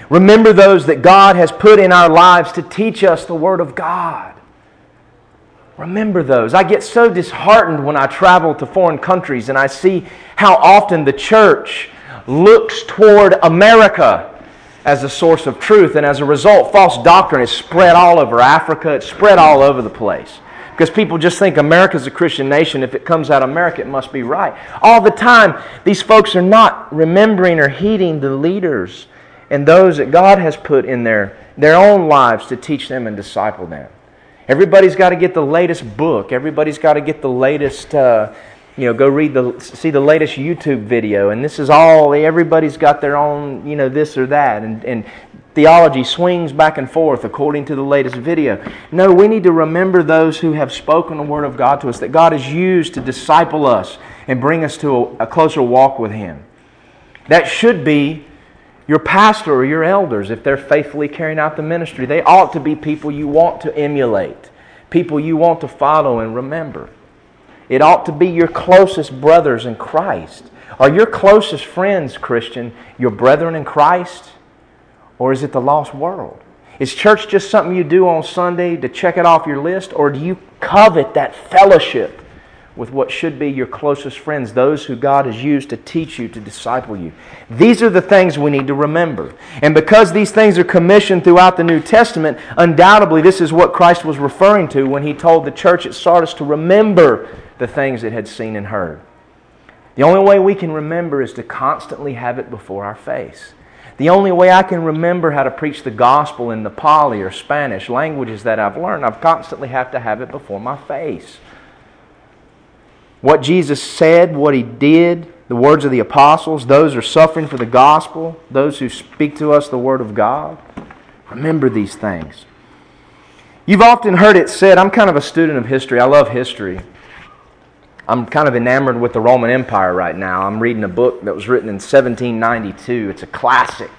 Remember those that God has put in our lives to teach us the Word of God. Remember those. I get so disheartened when I travel to foreign countries and I see how often the church looks toward America as a source of truth. And as a result, false doctrine is spread all over Africa, it's spread all over the place. Because people just think America's a Christian nation. If it comes out of America, it must be right. All the time, these folks are not remembering or heeding the leaders and those that God has put in their, their own lives to teach them and disciple them. Everybody's got to get the latest book. Everybody's got to get the latest, uh, you know, go read the, see the latest YouTube video. And this is all, everybody's got their own, you know, this or that. And, and theology swings back and forth according to the latest video. No, we need to remember those who have spoken the Word of God to us, that God has used to disciple us and bring us to a, a closer walk with Him. That should be your pastor or your elders, if they're faithfully carrying out the ministry, they ought to be people you want to emulate, people you want to follow and remember. It ought to be your closest brothers in Christ. Are your closest friends, Christian, your brethren in Christ? Or is it the lost world? Is church just something you do on Sunday to check it off your list? Or do you covet that fellowship with what should be your closest friends, those who God has used to teach you, to disciple you. These are the things we need to remember. And because these things are commissioned throughout the New Testament, undoubtedly this is what Christ was referring to when he told the church at Sardis to remember the things it had seen and heard. The only way we can remember is to constantly have it before our face. The only way I can remember how to preach the gospel in Nepali or Spanish, languages that I've learned, I've constantly have to have it before my face. What Jesus said, what he did, the words of the apostles, those who are suffering for the gospel, those who speak to us the word of God. Remember these things. You've often heard it said, I'm kind of a student of history. I love history. I'm kind of enamored with the Roman Empire right now. I'm reading a book that was written in 1792. It's a classic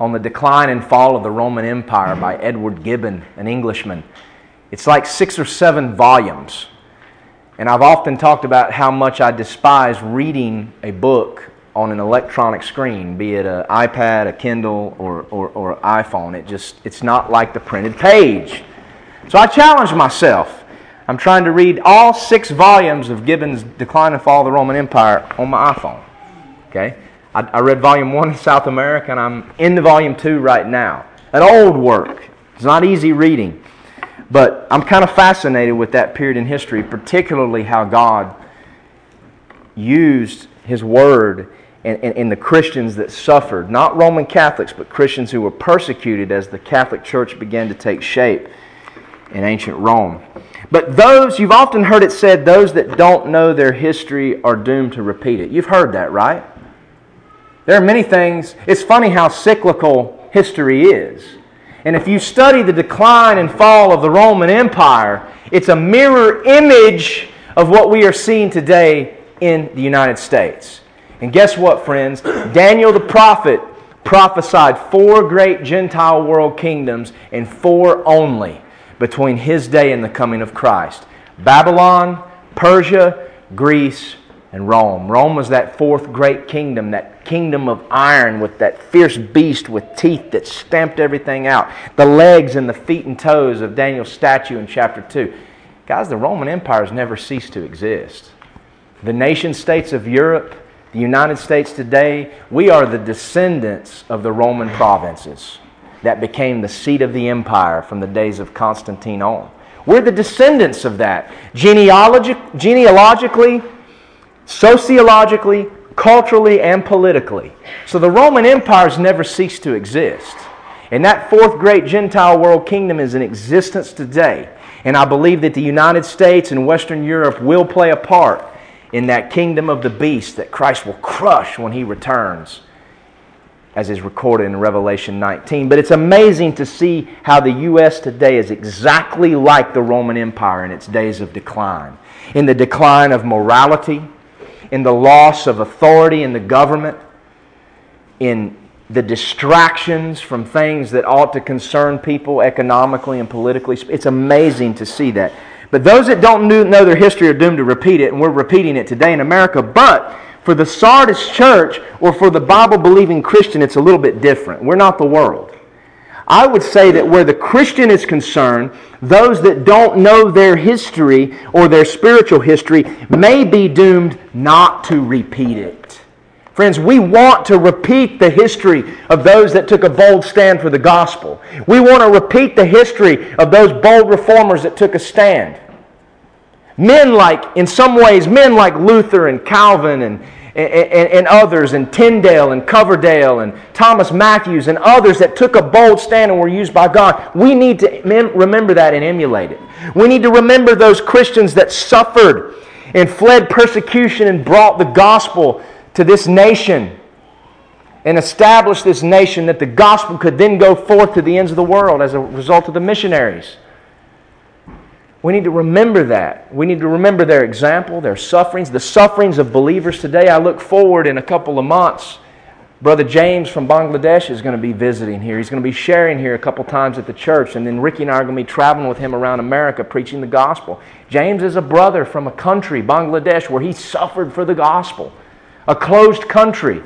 on the decline and fall of the Roman Empire by Edward Gibbon, an Englishman. It's like six or seven volumes. And I've often talked about how much I despise reading a book on an electronic screen, be it an iPad, a Kindle, or, or, or iPhone. It just, it's not like the printed page. So I challenge myself. I'm trying to read all six volumes of Gibbon's Decline and Fall of the Roman Empire on my iPhone. Okay? I, I read volume one in South America, and I'm into volume two right now. An old work. It's not easy reading. But I'm kind of fascinated with that period in history, particularly how God used His Word and, and, and, the Christians that suffered, not Roman Catholics, but Christians who were persecuted as the Catholic Church began to take shape in ancient Rome. But those, you've often heard it said, those that don't know their history are doomed to repeat it. You've heard that, right? There are many things. It's funny how cyclical history is. And if you study the decline and fall of the Roman Empire, it's a mirror image of what we are seeing today in the United States. And guess what, friends? Daniel the prophet prophesied four great Gentile world kingdoms and four only between his day and the coming of Christ Babylon, Persia, Greece, and Rome. Rome was that fourth great kingdom, that kingdom of iron with that fierce beast with teeth that stamped everything out. The legs and the feet and toes of Daniel's statue in chapter 2. Guys, the Roman Empire has never ceased to exist. The nation states of Europe, the United States today, we are the descendants of the Roman provinces that became the seat of the empire from the days of Constantine on. We're the descendants of that. Genealogi- genealogically, sociologically, culturally, and politically. So the Roman Empire has never ceased to exist. And that fourth great Gentile world kingdom is in existence today. And I believe that the United States and Western Europe will play a part in that kingdom of the beast that Christ will crush when he returns, as is recorded in Revelation 19. But it's amazing to see how the U.S. today is exactly like the Roman Empire in its days of decline. In the decline of morality, in the loss of authority in the government, in the distractions from things that ought to concern people economically and politically. It's amazing to see that. But those that don't know their history are doomed to repeat it, and we're repeating it today in America. But for the Sardis church or for the Bible believing Christian, it's a little bit different. We're not the world. I would say that where the Christian is concerned, those that don't know their history or their spiritual history may be doomed not to repeat it. Friends, we want to repeat the history of those that took a bold stand for the gospel. We want to repeat the history of those bold reformers that took a stand. Men like, in some ways, men like Luther and Calvin and, and, and, others, and Tyndale and Coverdale and Thomas Matthews and others that took a bold stand and were used by God. We need to remember that and emulate it. We need to remember those Christians that suffered and fled persecution and brought the gospel to this nation and established this nation that the gospel could then go forth to the ends of the world as a result of the missionaries. We need to remember that. We need to remember their example, their sufferings, the sufferings of believers today. I look forward in a couple of months. Brother James from Bangladesh is going to be visiting here. He's going to be sharing here a couple times at the church. And then Ricky and I are going to be traveling with him around America preaching the gospel. James is a brother from a country, Bangladesh, where he suffered for the gospel. A closed country.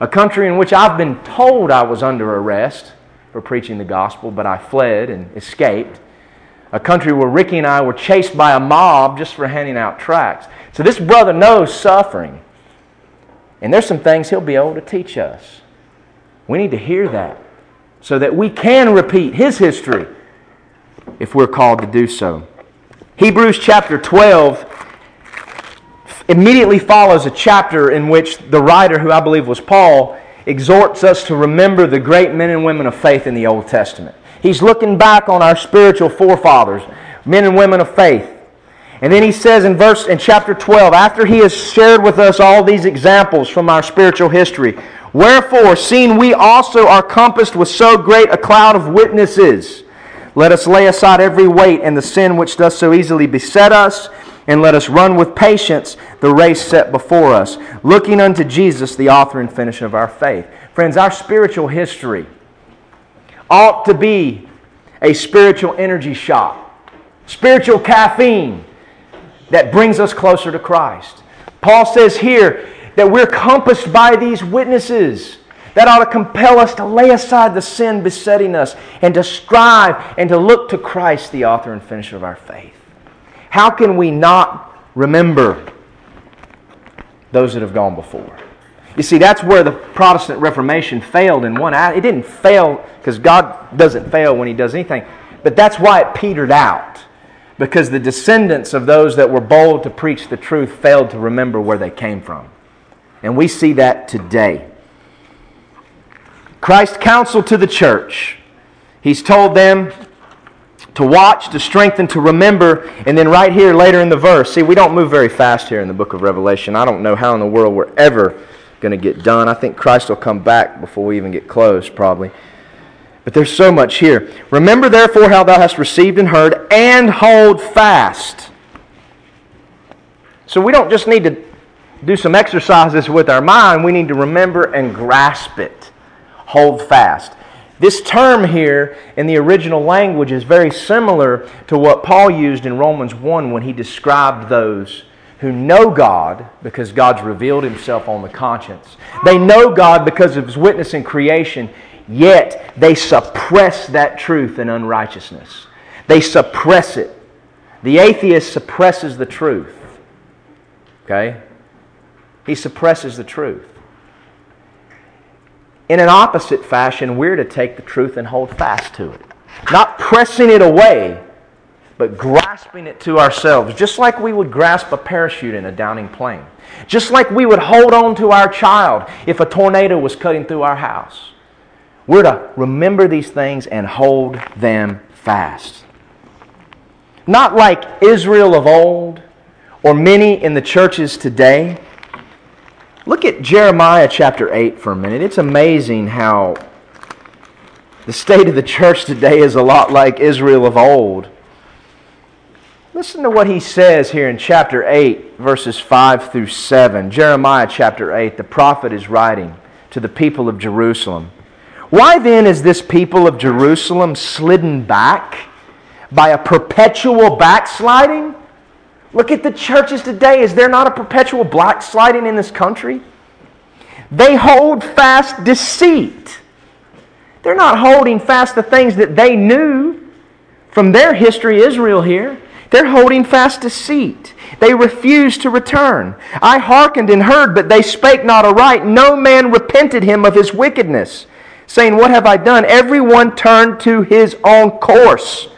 A country in which I've been told I was under arrest for preaching the gospel, but I fled and escaped a country where Ricky and I were chased by a mob just for handing out tracts. So this brother knows suffering. And there's some things he'll be able to teach us. We need to hear that so that we can repeat his history if we're called to do so. Hebrews chapter 12 immediately follows a chapter in which the writer, who I believe was Paul, exhorts us to remember the great men and women of faith in the Old Testament. He's looking back on our spiritual forefathers, men and women of faith. And then he says in verse in chapter 12, after he has shared with us all these examples from our spiritual history, wherefore, seeing we also are compassed with so great a cloud of witnesses, let us lay aside every weight and the sin which does so easily beset us, and let us run with patience the race set before us, looking unto Jesus, the author and finisher of our faith. Friends, our spiritual history ought to be a spiritual energy shot, spiritual caffeine that brings us closer to Christ. Paul says here that we're compassed by these witnesses. That ought to compel us to lay aside the sin besetting us and to strive and to look to Christ, the author and finisher of our faith. How can we not remember those that have gone before? You see, that's where the Protestant Reformation failed in one. It didn't fail because God doesn't fail when He does anything, but that's why it petered out. Because the descendants of those that were bold to preach the truth failed to remember where they came from. And we see that today. Christ counseled to the church. He's told them to watch, to strengthen, to remember. And then right here later in the verse, see, we don't move very fast here in the book of Revelation. I don't know how in the world we're ever going to get done. I think Christ will come back before we even get close, probably. But there's so much here. Remember, therefore, how thou hast received and heard, and hold fast. So we don't just need to do some exercises with our mind, we need to remember and grasp it. Hold fast. This term here in the original language is very similar to what Paul used in Romans 1 when he described those who know God because God's revealed himself on the conscience. They know God because of his witness in creation, yet they suppress that truth in unrighteousness. They suppress it. The atheist suppresses the truth. Okay? He suppresses the truth. In an opposite fashion, we're to take the truth and hold fast to it. Not pressing it away, but grasping it to ourselves, just like we would grasp a parachute in a downing plane. Just like we would hold on to our child if a tornado was cutting through our house. We're to remember these things and hold them fast. Not like Israel of old or many in the churches today. Look at Jeremiah chapter 8 for a minute. It's amazing how the state of the church today is a lot like Israel of old. Listen to what he says here in chapter 8, verses 5 through 7. Jeremiah chapter 8, the prophet is writing to the people of Jerusalem. Why then is this people of Jerusalem slidden back by a perpetual backsliding? Look at the churches today. Is there not a perpetual backsliding in this country? They hold fast deceit. They're not holding fast the things that they knew from their history, Israel here. They're holding fast deceit. They refuse to return. I hearkened and heard, but they spake not aright. No man repented him of his wickedness, saying, What have I done? Everyone turned to his own course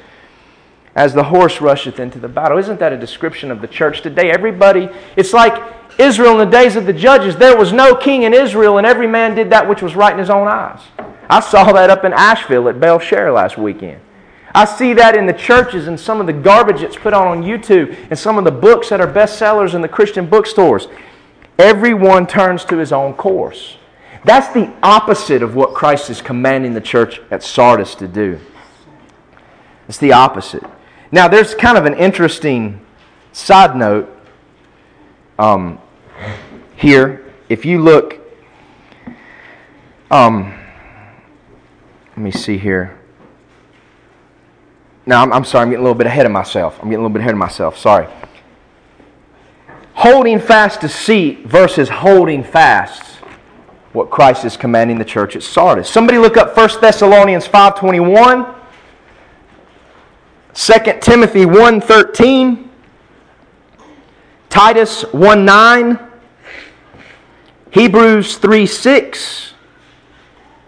as the horse rusheth into the battle. Isn't that a description of the church today? Everybody, it's like Israel in the days of the judges. There was no king in Israel, and every man did that which was right in his own eyes. I saw that up in Asheville at Bell last weekend. I see that in the churches and some of the garbage that's put on on YouTube and some of the books that are bestsellers in the Christian bookstores. Everyone turns to his own course. That's the opposite of what Christ is commanding the church at Sardis to do. It's the opposite. Now, there's kind of an interesting side note um, here. If you look, um, let me see here. Now, I'm, I'm sorry, I'm getting a little bit ahead of myself. I'm getting a little bit ahead of myself. Sorry. Holding fast deceit versus holding fast what Christ is commanding the church at Sardis. Somebody look up 1 Thessalonians 5.21, 2 Timothy 1.13, Titus 1.9, Hebrews 3.6,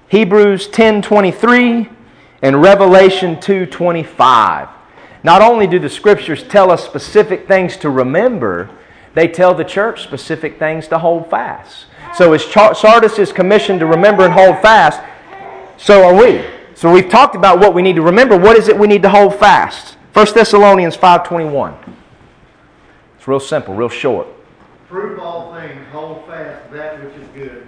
Hebrews 10.23, and Revelation 2:25. Not only do the scriptures tell us specific things to remember, they tell the church specific things to hold fast. So as Sardis is commissioned to remember and hold fast, so are we. So we've talked about what we need to remember. What is it we need to hold fast? 1 Thessalonians 5:21. It's real simple, real short. Prove all things, hold fast that which is good.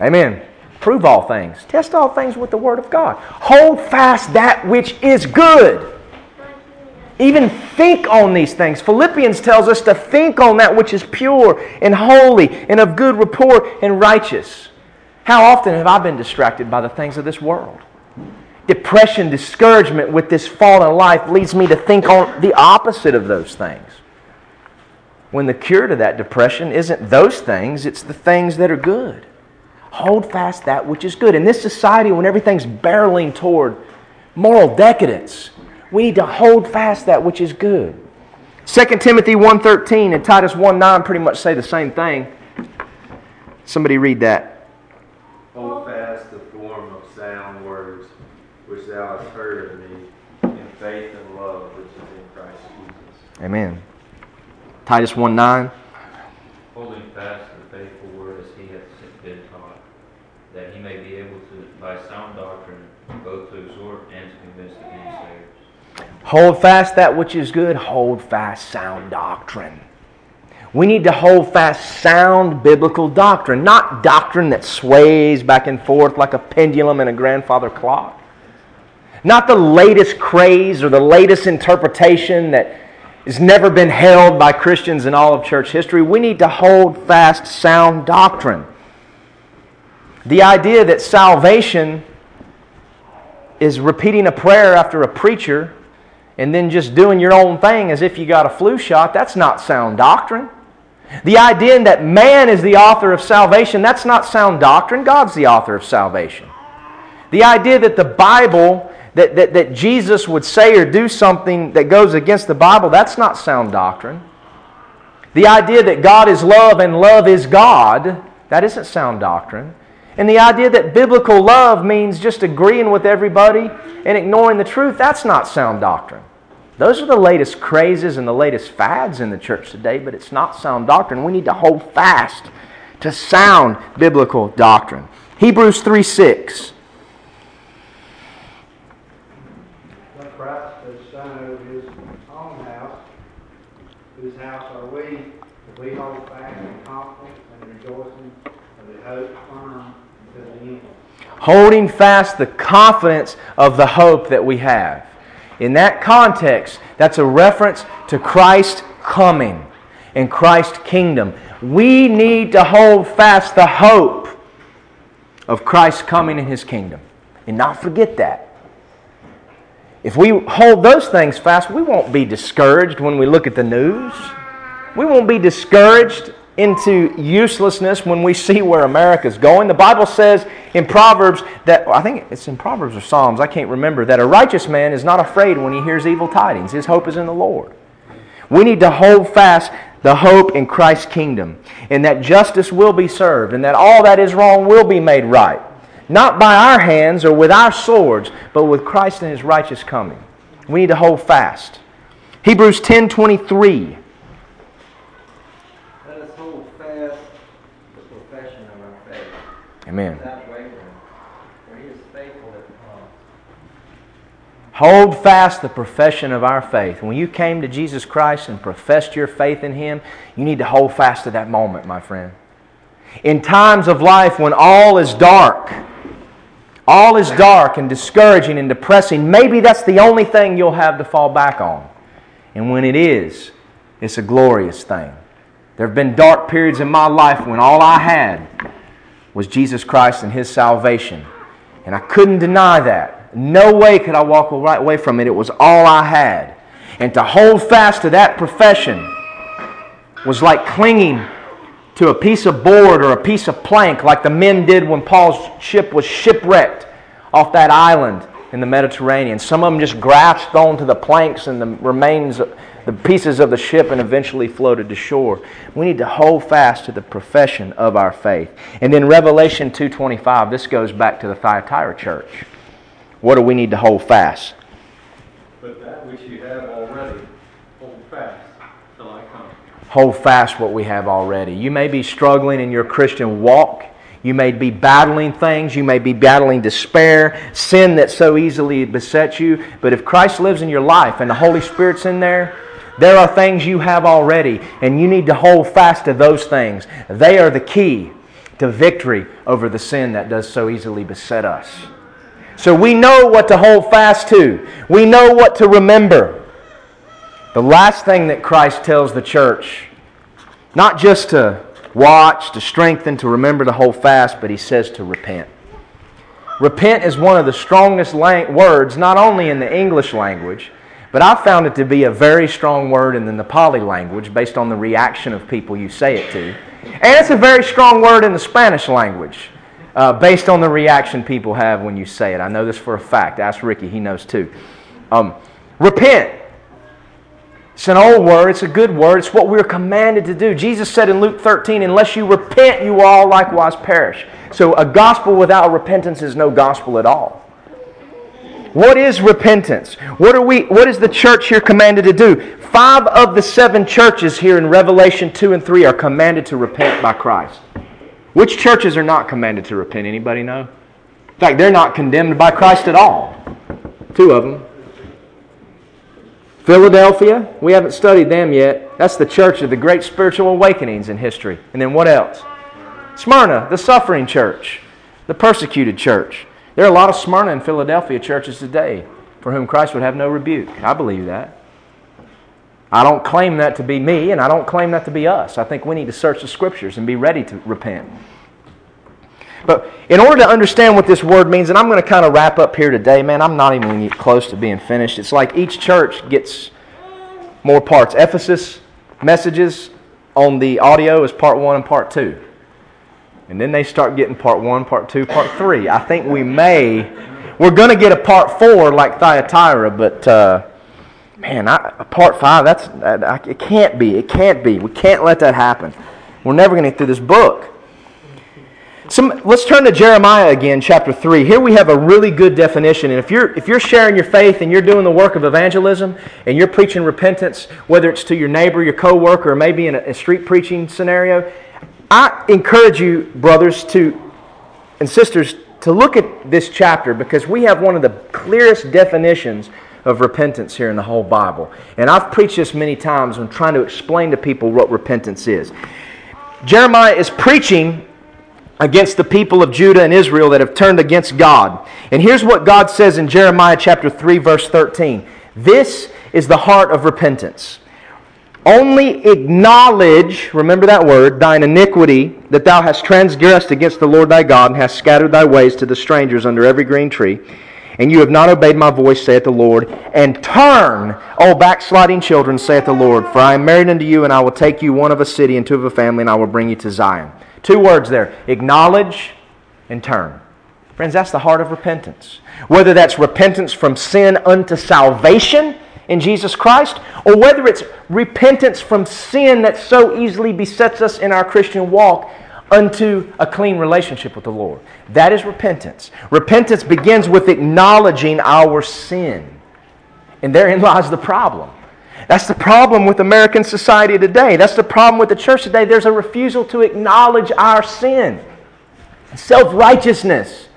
Amen. Prove all things. Test all things with the Word of God. Hold fast that which is good. Even think on these things. Philippians tells us to think on that which is pure and holy and of good report and righteous. How often have I been distracted by the things of this world? Depression, discouragement with this fallen life leads me to think on the opposite of those things. When the cure to that depression isn't those things, it's the things that are good. Hold fast that which is good. In this society, when everything's barreling toward moral decadence, we need to hold fast that which is good. 2 Timothy 1.13 and Titus 1.9 pretty much say the same thing. Somebody read that. Hold fast the form of sound words which thou hast heard of me in faith and love which is in Christ Jesus. Amen. Titus 1.9. Holding fast may be able to, by sound doctrine, both to exhort and to convince the naysayers. Hold fast that which is good, hold fast sound doctrine. We need to hold fast sound biblical doctrine, not doctrine that sways back and forth like a pendulum in a grandfather clock. Not the latest craze or the latest interpretation that has never been held by Christians in all of church history. We need to hold fast sound doctrine. The idea that salvation is repeating a prayer after a preacher and then just doing your own thing as if you got a flu shot, that's not sound doctrine. The idea that man is the author of salvation, that's not sound doctrine. God's the author of salvation. The idea that the Bible, that, that, that Jesus would say or do something that goes against the Bible, that's not sound doctrine. The idea that God is love and love is God, that isn't sound doctrine. And the idea that biblical love means just agreeing with everybody and ignoring the truth, that's not sound doctrine. Those are the latest crazes and the latest fads in the church today, but it's not sound doctrine. We need to hold fast to sound biblical doctrine. Hebrews 3 6. Christ has son of his own house, whose house are we, we hold fast in confidence and rejoicing Holding fast the confidence of the hope that we have. In that context, that's a reference to Christ coming and Christ's kingdom. We need to hold fast the hope of Christ coming in his kingdom and not forget that. If we hold those things fast, we won't be discouraged when we look at the news. We won't be discouraged into uselessness when we see where America's going. The Bible says in Proverbs that, I think it's in Proverbs or Psalms, I can't remember, that a righteous man is not afraid when he hears evil tidings. His hope is in the Lord. We need to hold fast the hope in Christ's kingdom and that justice will be served and that all that is wrong will be made right. Not by our hands or with our swords, but with Christ and his righteous coming. We need to hold fast. Hebrews 10 23. Let us hold fast the profession of our faith Amen. without wavering, for he is faithful that promised. Hold fast the profession of our faith. When you came to Jesus Christ and professed your faith in Him, you need to hold fast to that moment, my friend. In times of life when all is dark, all is dark and discouraging and depressing, maybe that's the only thing you'll have to fall back on. And when it is, it's a glorious thing. There have been dark periods in my life when all I had was Jesus Christ and His salvation. And I couldn't deny that. No way could I walk right away from it. It was all I had. And to hold fast to that profession was like clinging to a piece of board or a piece of plank, like the men did when Paul's ship was shipwrecked off that island in the Mediterranean. Some of them just grasped onto the planks and the remains, the pieces of the ship, and eventually floated to shore. We need to hold fast to the profession of our faith. And then Revelation 2:25. This goes back to the Thyatira church. What do we need to hold fast? But that which you have already, hold fast till I come. hold fast what we have already. You may be struggling in your Christian walk. You may be battling things. You may be battling despair, sin that so easily besets you. But if Christ lives in your life and the Holy Spirit's in there, there are things you have already, and you need to hold fast to those things. They are the key to victory over the sin that does so easily beset us. So we know what to hold fast to, we know what to remember. The last thing that Christ tells the church, not just to watch, to strengthen, to remember to hold fast, but he says to repent. Repent is one of the strongest lang- words, not only in the English language, but I found it to be a very strong word in the Nepali language based on the reaction of people you say it to. And it's a very strong word in the Spanish language uh, based on the reaction people have when you say it. I know this for a fact. Ask Ricky, he knows too. Um, repent. It's an old word, it's a good word, it's what we're commanded to do. Jesus said in Luke 13, Unless you repent, you all likewise perish. So a gospel without repentance is no gospel at all. What is repentance? What are we what is the church here commanded to do? Five of the seven churches here in Revelation 2 and 3 are commanded to repent by Christ. Which churches are not commanded to repent? Anybody know? In fact, they're not condemned by Christ at all. Two of them. Philadelphia, we haven't studied them yet. That's the church of the great spiritual awakenings in history. And then what else? Smyrna, the suffering church, the persecuted church. There are a lot of Smyrna and Philadelphia churches today for whom Christ would have no rebuke. I believe that. I don't claim that to be me, and I don't claim that to be us. I think we need to search the scriptures and be ready to repent. But in order to understand what this word means, and I'm going to kind of wrap up here today, man, I'm not even close to being finished. It's like each church gets more parts. Ephesus messages on the audio is part one and part two. And then they start getting part one, part two, part three. I think we may, we're going to get a part four like Thyatira, but uh, man, I, part five, that's, I, it can't be. It can't be. We can't let that happen. We're never going to get through this book. Some, let's turn to Jeremiah again, chapter 3. Here we have a really good definition. And if you're, if you're sharing your faith and you're doing the work of evangelism and you're preaching repentance, whether it's to your neighbor, your coworker, or maybe in a, a street preaching scenario, I encourage you, brothers to, and sisters, to look at this chapter because we have one of the clearest definitions of repentance here in the whole Bible. And I've preached this many times when trying to explain to people what repentance is. Jeremiah is preaching against the people of Judah and Israel that have turned against God. And here's what God says in Jeremiah chapter 3 verse 13. This is the heart of repentance. Only acknowledge, remember that word, thine iniquity, that thou hast transgressed against the Lord thy God, and hast scattered thy ways to the strangers under every green tree. And you have not obeyed my voice, saith the Lord. And turn, O backsliding children, saith the Lord. For I am married unto you, and I will take you one of a city and two of a family, and I will bring you to Zion. Two words there acknowledge and turn. Friends, that's the heart of repentance. Whether that's repentance from sin unto salvation in Jesus Christ, or whether it's repentance from sin that so easily besets us in our Christian walk unto a clean relationship with the Lord. That is repentance. Repentance begins with acknowledging our sin. And therein lies the problem. That's the problem with American society today. That's the problem with the church today. There's a refusal to acknowledge our sin, self righteousness.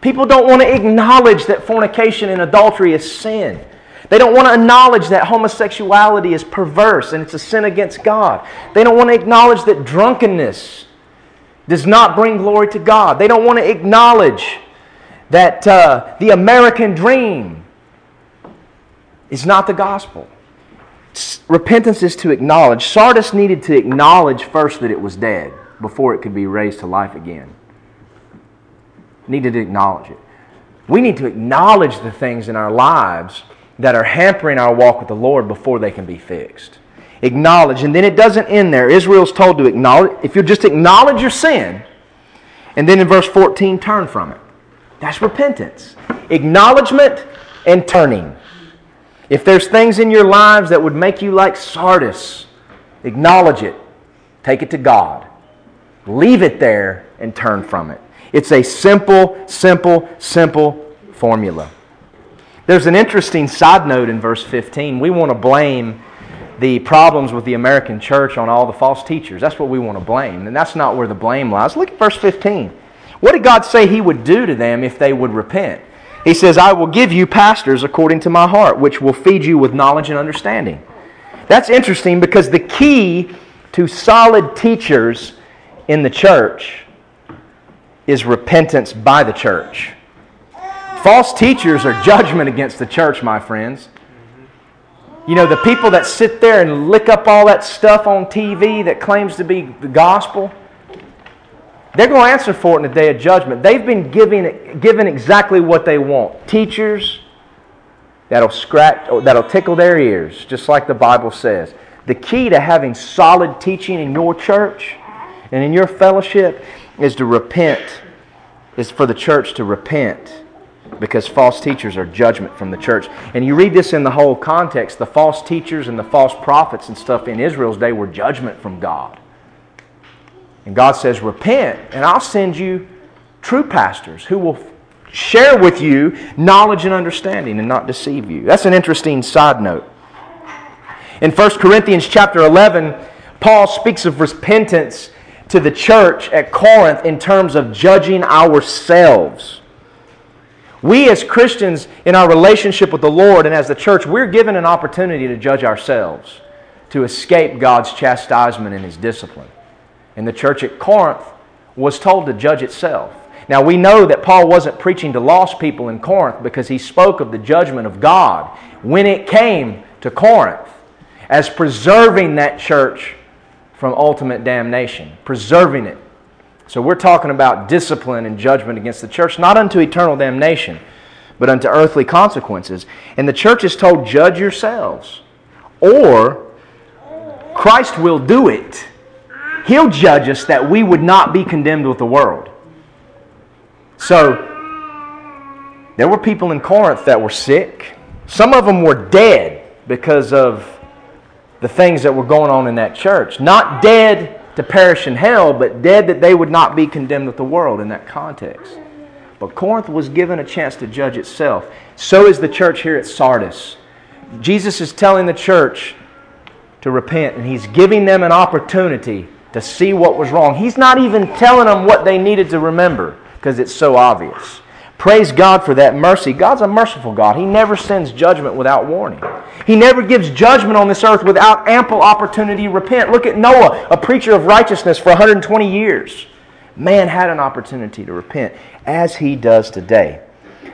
People don't want to acknowledge that fornication and adultery is sin. They don't want to acknowledge that homosexuality is perverse and it's a sin against God. They don't want to acknowledge that drunkenness does not bring glory to God. They don't want to acknowledge that uh, the American dream is not the gospel repentance is to acknowledge. Sardis needed to acknowledge first that it was dead before it could be raised to life again. Needed to acknowledge it. We need to acknowledge the things in our lives that are hampering our walk with the Lord before they can be fixed. Acknowledge. And then it doesn't end there. Israel's told to acknowledge. If you just acknowledge your sin, and then in verse 14, turn from it. That's repentance. Acknowledgement and turning. If there's things in your lives that would make you like Sardis, acknowledge it. Take it to God. Leave it there and turn from it. It's a simple, simple, simple formula. There's an interesting side note in verse 15. We want to blame the problems with the American church on all the false teachers. That's what we want to blame. And that's not where the blame lies. Look at verse 15. What did God say He would do to them if they would repent? He says, I will give you pastors according to my heart, which will feed you with knowledge and understanding. That's interesting because the key to solid teachers in the church is repentance by the church. False teachers are judgment against the church, my friends. You know, the people that sit there and lick up all that stuff on TV that claims to be the gospel they're going to answer for it in the day of judgment. They've been giving, given exactly what they want. Teachers that'll scratch, that'll tickle their ears, just like the Bible says. The key to having solid teaching in your church and in your fellowship is to repent, is for the church to repent because false teachers are judgment from the church. And you read this in the whole context. The false teachers and the false prophets and stuff in Israel's day were judgment from God. And God says, Repent, and I'll send you true pastors who will share with you knowledge and understanding and not deceive you. That's an interesting side note. In 1 Corinthians chapter 11, Paul speaks of repentance to the church at Corinth in terms of judging ourselves. We, as Christians, in our relationship with the Lord and as the church, we're given an opportunity to judge ourselves, to escape God's chastisement and His discipline. And the church at Corinth was told to judge itself. Now we know that Paul wasn't preaching to lost people in Corinth because he spoke of the judgment of God when it came to Corinth. as preserving that church from ultimate damnation, preserving it. So we're talking about discipline and judgment against the church, not unto eternal damnation, but unto earthly consequences. And the church is told, judge yourselves, or Christ will do it. He'll judge us that we would not be condemned with the world. So, there were people in Corinth that were sick. Some of them were dead because of the things that were going on in that church. Not dead to perish in hell, but dead that they would not be condemned with the world in that context. But Corinth was given a chance to judge itself. So is the church here at Sardis. Jesus is telling the church to repent, and he's giving them an opportunity to see what was wrong. He's not even telling them what they needed to remember because it's so obvious. Praise God for that mercy. God's a merciful God. He never sends judgment without warning. He never gives judgment on this earth without ample opportunity to repent. Look at Noah, a preacher of righteousness for 120 years. Man had an opportunity to repent, as he does today.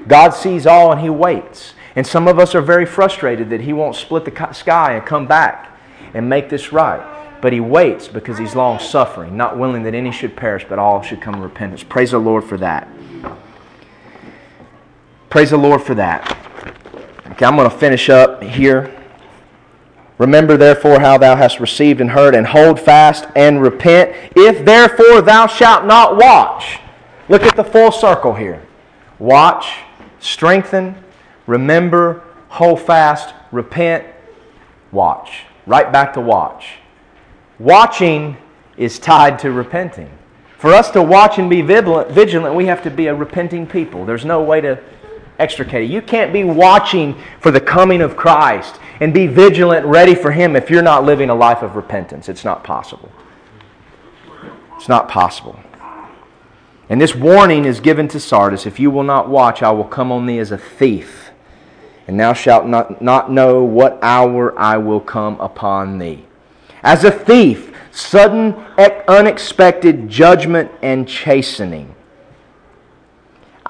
God sees all and he waits. And some of us are very frustrated that he won't split the sky and come back and make this right. But he waits because he's long suffering, not willing that any should perish, but all should come to repentance. Praise the Lord for that. Praise the Lord for that. Okay, I'm going to finish up here. Remember therefore how thou hast received and heard, and hold fast and repent. If therefore thou shalt not watch, look at the full circle here. Watch, strengthen, remember, hold fast, repent, watch. Right back to watch. Watching is tied to repenting. For us to watch and be vigilant, we have to be a repenting people. There's no way to extricated. You can't be watching for the coming of Christ and be vigilant, ready for Him if you're not living a life of repentance. It's not possible. It's not possible. And this warning is given to Sardis If you will not watch, I will come on thee as a thief, and thou shalt not, not know what hour I will come upon thee. As a thief, sudden, unexpected judgment and chastening.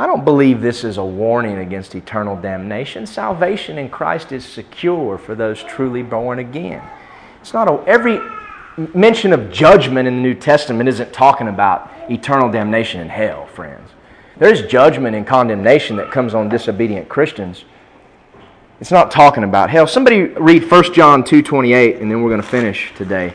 I don't believe this is a warning against eternal damnation. Salvation in Christ is secure for those truly born again. It's not a, every mention of judgment in the New Testament isn't talking about eternal damnation in hell, friends. There's judgment and condemnation that comes on disobedient Christians. It's not talking about hell. Somebody read 1 John 2.28 and then we're going to finish today.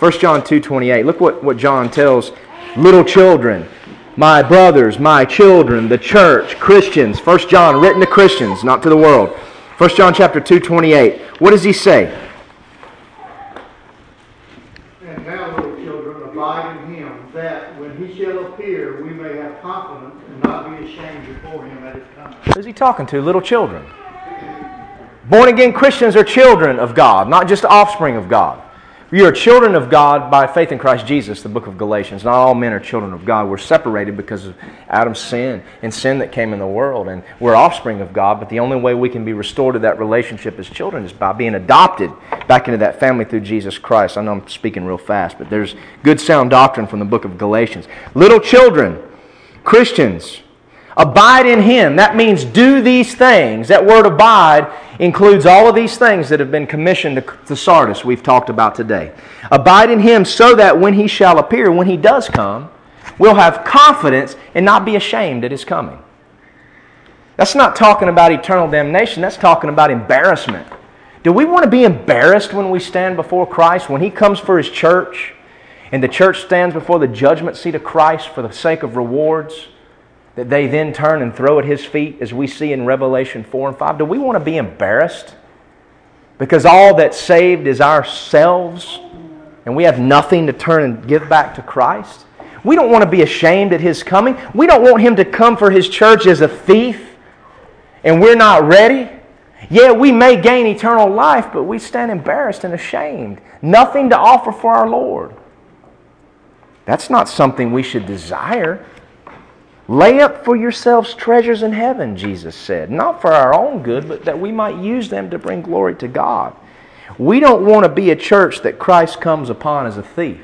1 John 2.28. Look what, what John tells little children my brothers, my children, the church, Christians. 1 John, written to Christians, not to the world. 1 John chapter 2, 28. What does he say? And now, little children, abide in him, that when he shall appear, we may have confidence and not be ashamed before him at his coming. Who's he talking to? Little children. Born again Christians are children of God, not just offspring of God. You are children of God by faith in Christ Jesus, the book of Galatians. Not all men are children of God. We're separated because of Adam's sin and sin that came in the world. And we're offspring of God, but the only way we can be restored to that relationship as children is by being adopted back into that family through Jesus Christ. I know I'm speaking real fast, but there's good sound doctrine from the book of Galatians. Little children, Christians, abide in Him. That means do these things. That word abide includes all of these things that have been commissioned to Sardis we've talked about today. Abide in him so that when he shall appear, when he does come, we'll have confidence and not be ashamed at his coming. That's not talking about eternal damnation, that's talking about embarrassment. Do we want to be embarrassed when we stand before Christ, when he comes for his church, and the church stands before the judgment seat of Christ for the sake of rewards? That they then turn and throw at his feet, as we see in Revelation 4 and 5? Do we want to be embarrassed? Because all that's saved is ourselves, and we have nothing to turn and give back to Christ? We don't want to be ashamed at his coming. We don't want him to come for his church as a thief, and we're not ready. Yeah, we may gain eternal life, but we stand embarrassed and ashamed. Nothing to offer for our Lord. That's not something we should desire. Lay up for yourselves treasures in heaven, Jesus said. Not for our own good, but that we might use them to bring glory to God. We don't want to be a church that Christ comes upon as a thief.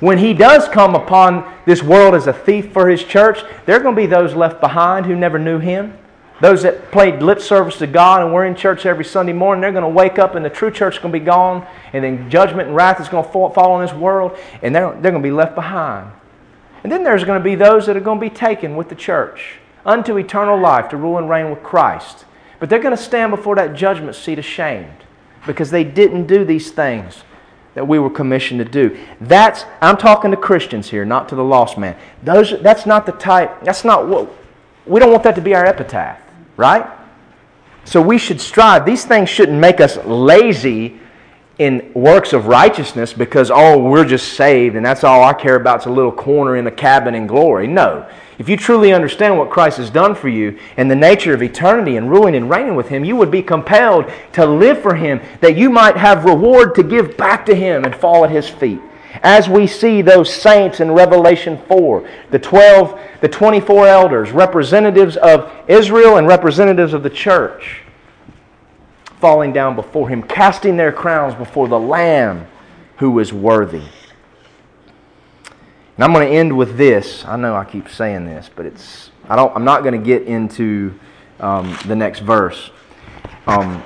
When he does come upon this world as a thief for his church, there are going to be those left behind who never knew him. Those that played lip service to God and were in church every Sunday morning, they're going to wake up and the true church is going to be gone, and then judgment and wrath is going to fall on this world, and they're, they're going to be left behind. And then there's going to be those that are going to be taken with the church unto eternal life to rule and reign with Christ. But they're going to stand before that judgment seat ashamed because they didn't do these things that we were commissioned to do. That's I'm talking to Christians here, not to the lost man. Those that's not the type. That's not what we don't want that to be our epitaph right? So we should strive. These things shouldn't make us lazy in works of righteousness because, oh, we're just saved and that's all I care about is a little corner in a cabin in glory. No. If you truly understand what Christ has done for you and the nature of eternity and ruling and reigning with Him, you would be compelled to live for Him that you might have reward to give back to Him and fall at His feet as we see those saints in Revelation 4, the 12, the 24 elders, representatives of Israel and representatives of the church, falling down before him, casting their crowns before the Lamb who is worthy. And I'm going to end with this. I know I keep saying this, but it's I don't. I'm not going to get into um, the next verse. Um,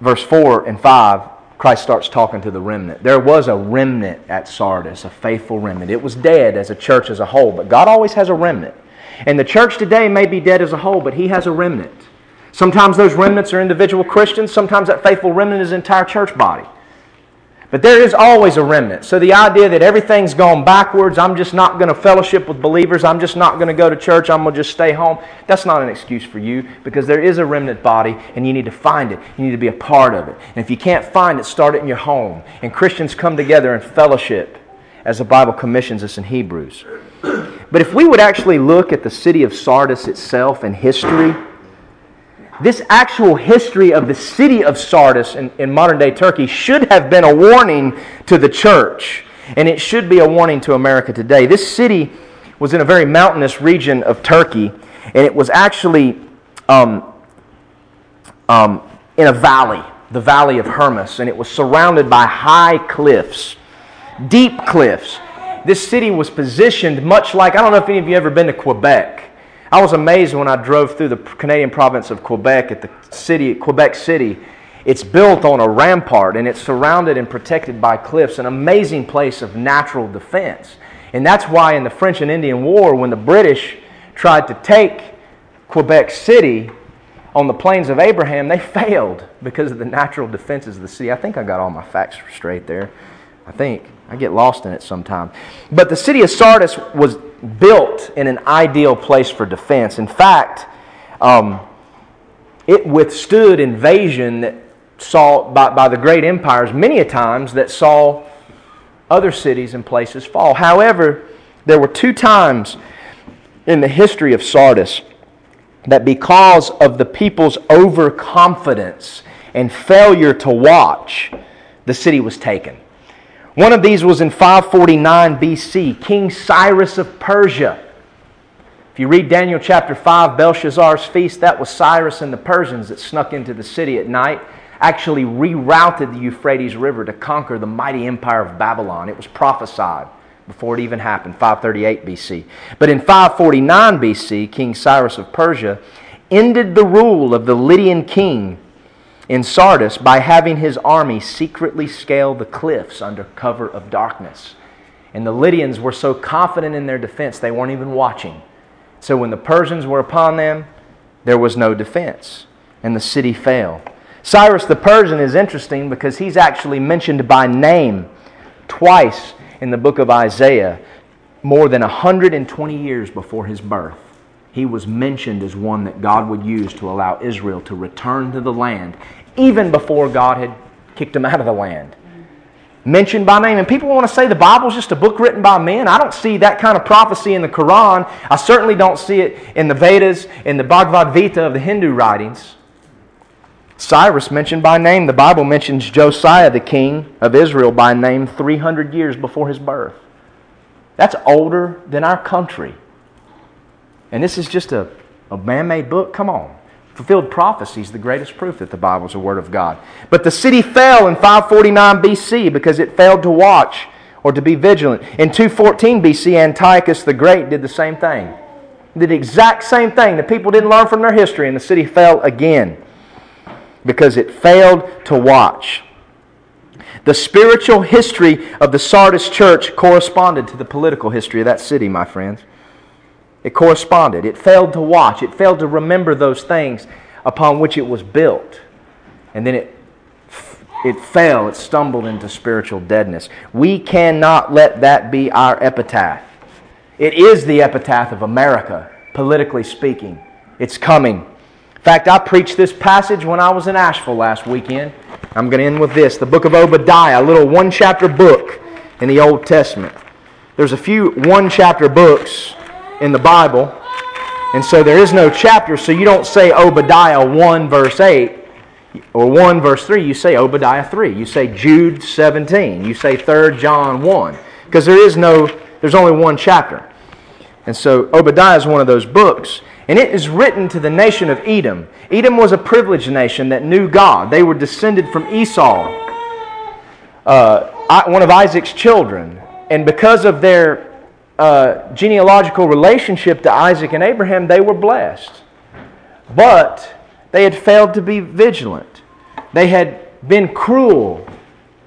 verse four and five Christ starts talking to the remnant. There was a remnant at Sardis, a faithful remnant. It was dead as a church as a whole, but God always has a remnant. And the church today may be dead as a whole, but He has a remnant. Sometimes those remnants are individual Christians, sometimes that faithful remnant is an entire church body. But there is always a remnant. So the idea that everything's gone backwards, I'm just not going to fellowship with believers, I'm just not going to go to church, I'm going to just stay home, that's not an excuse for you because there is a remnant body and you need to find it. You need to be a part of it. And if you can't find it, start it in your home. And Christians come together in fellowship as the Bible commissions us in Hebrews. But if we would actually look at the city of Sardis itself and history, this actual history of the city of Sardis in, in modern day Turkey should have been a warning to the church, and it should be a warning to America today. This city was in a very mountainous region of Turkey, and it was actually um, um, in a valley, the Valley of Hermus, and it was surrounded by high cliffs, deep cliffs. This city was positioned much like I don't know if any of you ever been to Quebec. I was amazed when I drove through the Canadian province of Quebec at the city, Quebec City. It's built on a rampart and it's surrounded and protected by cliffs, an amazing place of natural defense. And that's why in the French and Indian War, when the British tried to take Quebec City on the plains of Abraham, they failed because of the natural defenses of the city. I think I got all my facts straight there. I think. I get lost in it sometimes. But the city of Sardis was built in an ideal place for defense. In fact, um, it withstood invasion that saw by, by the great empires many a times that saw other cities and places fall. However, there were two times in the history of Sardis that because of the people's overconfidence and failure to watch, the city was taken. One of these was in 549 BC, King Cyrus of Persia. If you read Daniel chapter 5, Belshazzar's feast, that was Cyrus and the Persians that snuck into the city at night, actually rerouted the Euphrates River to conquer the mighty empire of Babylon. It was prophesied before it even happened, 538 BC. But in 549 BC, King Cyrus of Persia ended the rule of the Lydian king in Sardis by having his army secretly scale the cliffs under cover of darkness. And the Lydians were so confident in their defense, they weren't even watching. So when the Persians were upon them, there was no defense, and the city fell. Cyrus the Persian is interesting because he's actually mentioned by name twice in the book of Isaiah, more than 120 years before his birth he was mentioned as one that God would use to allow Israel to return to the land, even before God had kicked them out of the land. Mentioned by name. And people want to say the Bible's just a book written by men. I don't see that kind of prophecy in the Quran. I certainly don't see it in the Vedas, in the Bhagavad Gita of the Hindu writings. Cyrus mentioned by name. The Bible mentions Josiah, the king of Israel, by name 300 years before his birth. That's older than our country. And this is just a, a man made book? Come on. Fulfilled prophecy is the greatest proof that the Bible is the Word of God. But the city fell in 549 BC because it failed to watch or to be vigilant. In 214 BC, Antiochus the Great did the same thing. Did the exact same thing. The people didn't learn from their history, and the city fell again because it failed to watch. The spiritual history of the Sardis church corresponded to the political history of that city, my friends. It corresponded. It failed to watch. It failed to remember those things upon which it was built. And then it, it fell. It stumbled into spiritual deadness. We cannot let that be our epitaph. It is the epitaph of America, politically speaking. It's coming. In fact, I preached this passage when I was in Asheville last weekend. I'm going to end with this the book of Obadiah, a little one chapter book in the Old Testament. There's a few one chapter books in the Bible, and so there is no chapter, so you don't say Obadiah 1 verse 8 or 1 verse 3, you say Obadiah 3. You say Jude 17. You say 3 John 1. Because there is no, there's only one chapter. And so Obadiah is one of those books. And it is written to the nation of Edom. Edom was a privileged nation that knew God. They were descended from Esau, uh, one of Isaac's children. And because of their uh, genealogical relationship to Isaac and Abraham, they were blessed. But they had failed to be vigilant. They had been cruel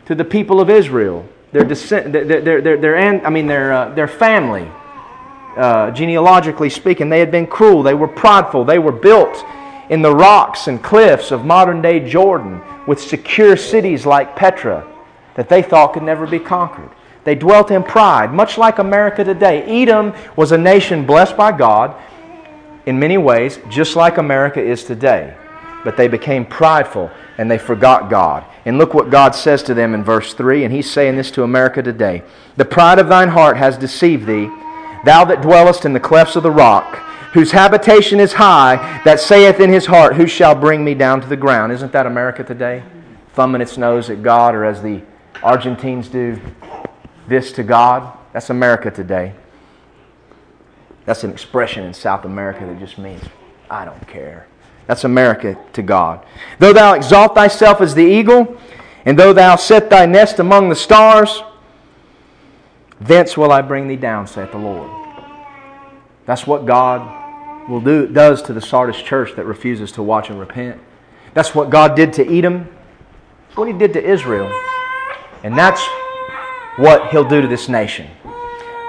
to the people of Israel, their, descent, their, their, their, their, I mean, their, uh, their family uh, genealogically speaking. They had been cruel, they were prideful, they were built in the rocks and cliffs of modern day Jordan with secure cities like Petra that they thought could never be conquered. They dwelt in pride, much like America today. Edom was a nation blessed by God in many ways, just like America is today. But they became prideful and they forgot God. And look what God says to them in verse 3, and He's saying this to America today The pride of thine heart has deceived thee thou that dwellest in the clefts of the rock, whose habitation is high, that saith in his heart, Who shall bring me down to the ground? Isn't that America today? Thumbing its nose at God, or as the Argentines do, this to God. That's America today. That's an expression in South America that just means, I don't care. That's America to God. Though thou exalt thyself as the eagle, and though thou set thy nest among the stars, Thence will I bring thee down, saith the Lord. That's what God will do, does to the Sardis church that refuses to watch and repent. That's what God did to Edom. That's what He did to Israel. And that's what He'll do to this nation.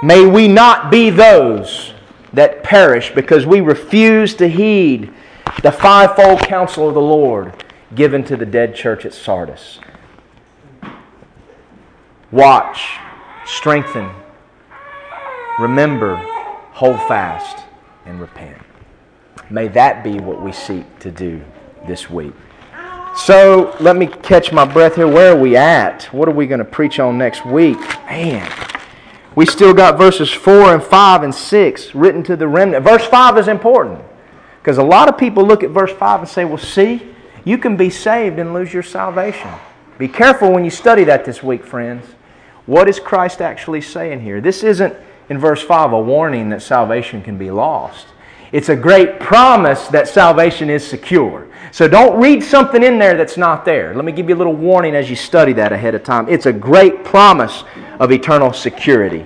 May we not be those that perish because we refuse to heed the fivefold counsel of the Lord given to the dead church at Sardis. Watch strengthen, remember, hold fast, and repent. May that be what we seek to do this week. So let me catch my breath here. Where are we at? What are we going to preach on next week? Man, we still got verses 4 and 5 and 6 written to the remnant. Verse 5 is important because a lot of people look at verse 5 and say, well, see, you can be saved and lose your salvation. Be careful when you study that this week, friends. What is Christ actually saying here? This isn't, in verse 5, a warning that salvation can be lost. It's a great promise that salvation is secure. So don't read something in there that's not there. Let me give you a little warning as you study that ahead of time. It's a great promise of eternal security.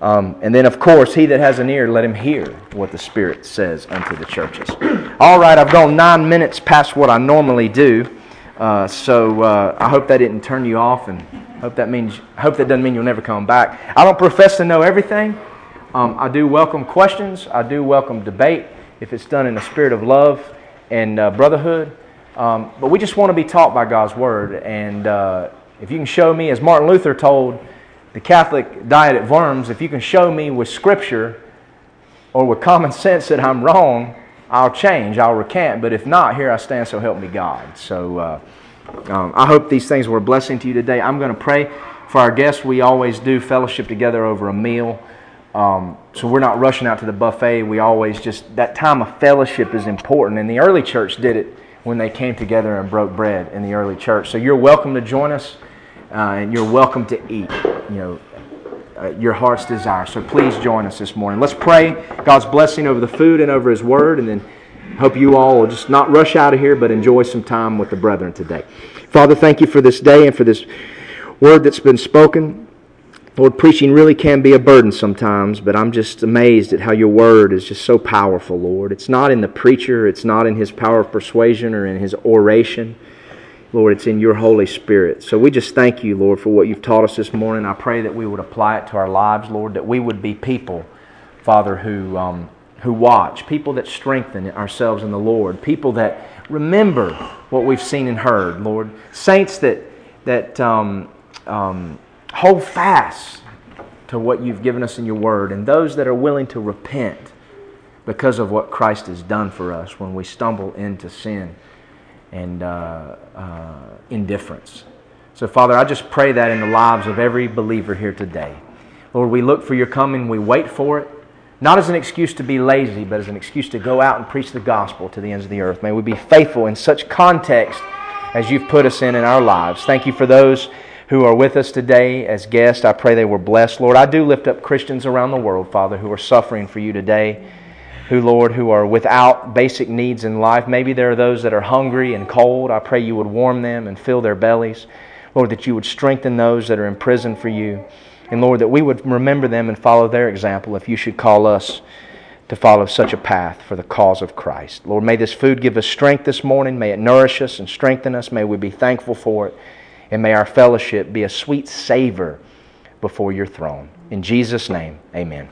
Um, and then, of course, he that has an ear, let him hear what the Spirit says unto the churches. All right, I've gone nine minutes past what I normally do. Uh, so uh, I hope that didn't turn you off, and hope that means hope that doesn't mean you'll never come back. I don't profess to know everything. Um, I do welcome questions. I do welcome debate if it's done in a spirit of love and uh, brotherhood. Um, but we just want to be taught by God's word, and uh, if you can show me, as Martin Luther told the Catholic Diet at Worms, if you can show me with Scripture or with common sense that I'm wrong, I'll change, I'll recant. But if not, here I stand, so help me God. So uh, um, I hope these things were a blessing to you today. I'm going to pray for our guests. We always do fellowship together over a meal. Um, so we're not rushing out to the buffet. We always just, that time of fellowship is important. And the early church did it when they came together and broke bread in the early church. So you're welcome to join us uh, and you're welcome to eat. You know, uh, your heart's desire. So please join us this morning. Let's pray God's blessing over the food and over His Word, and then hope you all will just not rush out of here, but enjoy some time with the brethren today. Father, thank you for this day and for this word that's been spoken. Lord, preaching really can be a burden sometimes, but I'm just amazed at how your word is just so powerful, Lord. It's not in the preacher, it's not in his power of persuasion or in his oration. Lord, it's in your Holy Spirit. So we just thank you, Lord, for what you've taught us this morning. I pray that we would apply it to our lives, Lord, that we would be people, Father, who, um, who watch, people that strengthen ourselves in the Lord, people that remember what we've seen and heard, Lord. Saints that, that um, um, hold fast to what you've given us in your word, and those that are willing to repent because of what Christ has done for us when we stumble into sin and uh, uh, indifference. So, Father, I just pray that in the lives of every believer here today. Lord, we look for your coming, we wait for it, not as an excuse to be lazy, but as an excuse to go out and preach the gospel to the ends of the earth. May we be faithful in such context as you've put us in in our lives. Thank you for those who are with us today as guests. I pray they were blessed. Lord, I do lift up Christians around the world, Father, who are suffering for you today, who, Lord, who are without basic needs in life. Maybe there are those that are hungry and cold. I pray you would warm them and fill their bellies. Lord, that you would strengthen those that are in prison for you. And Lord, that we would remember them and follow their example if you should call us to follow such a path for the cause of Christ. Lord, may this food give us strength this morning. May it nourish us and strengthen us. May we be thankful for it. And may our fellowship be a sweet savor before your throne. In Jesus' name, amen.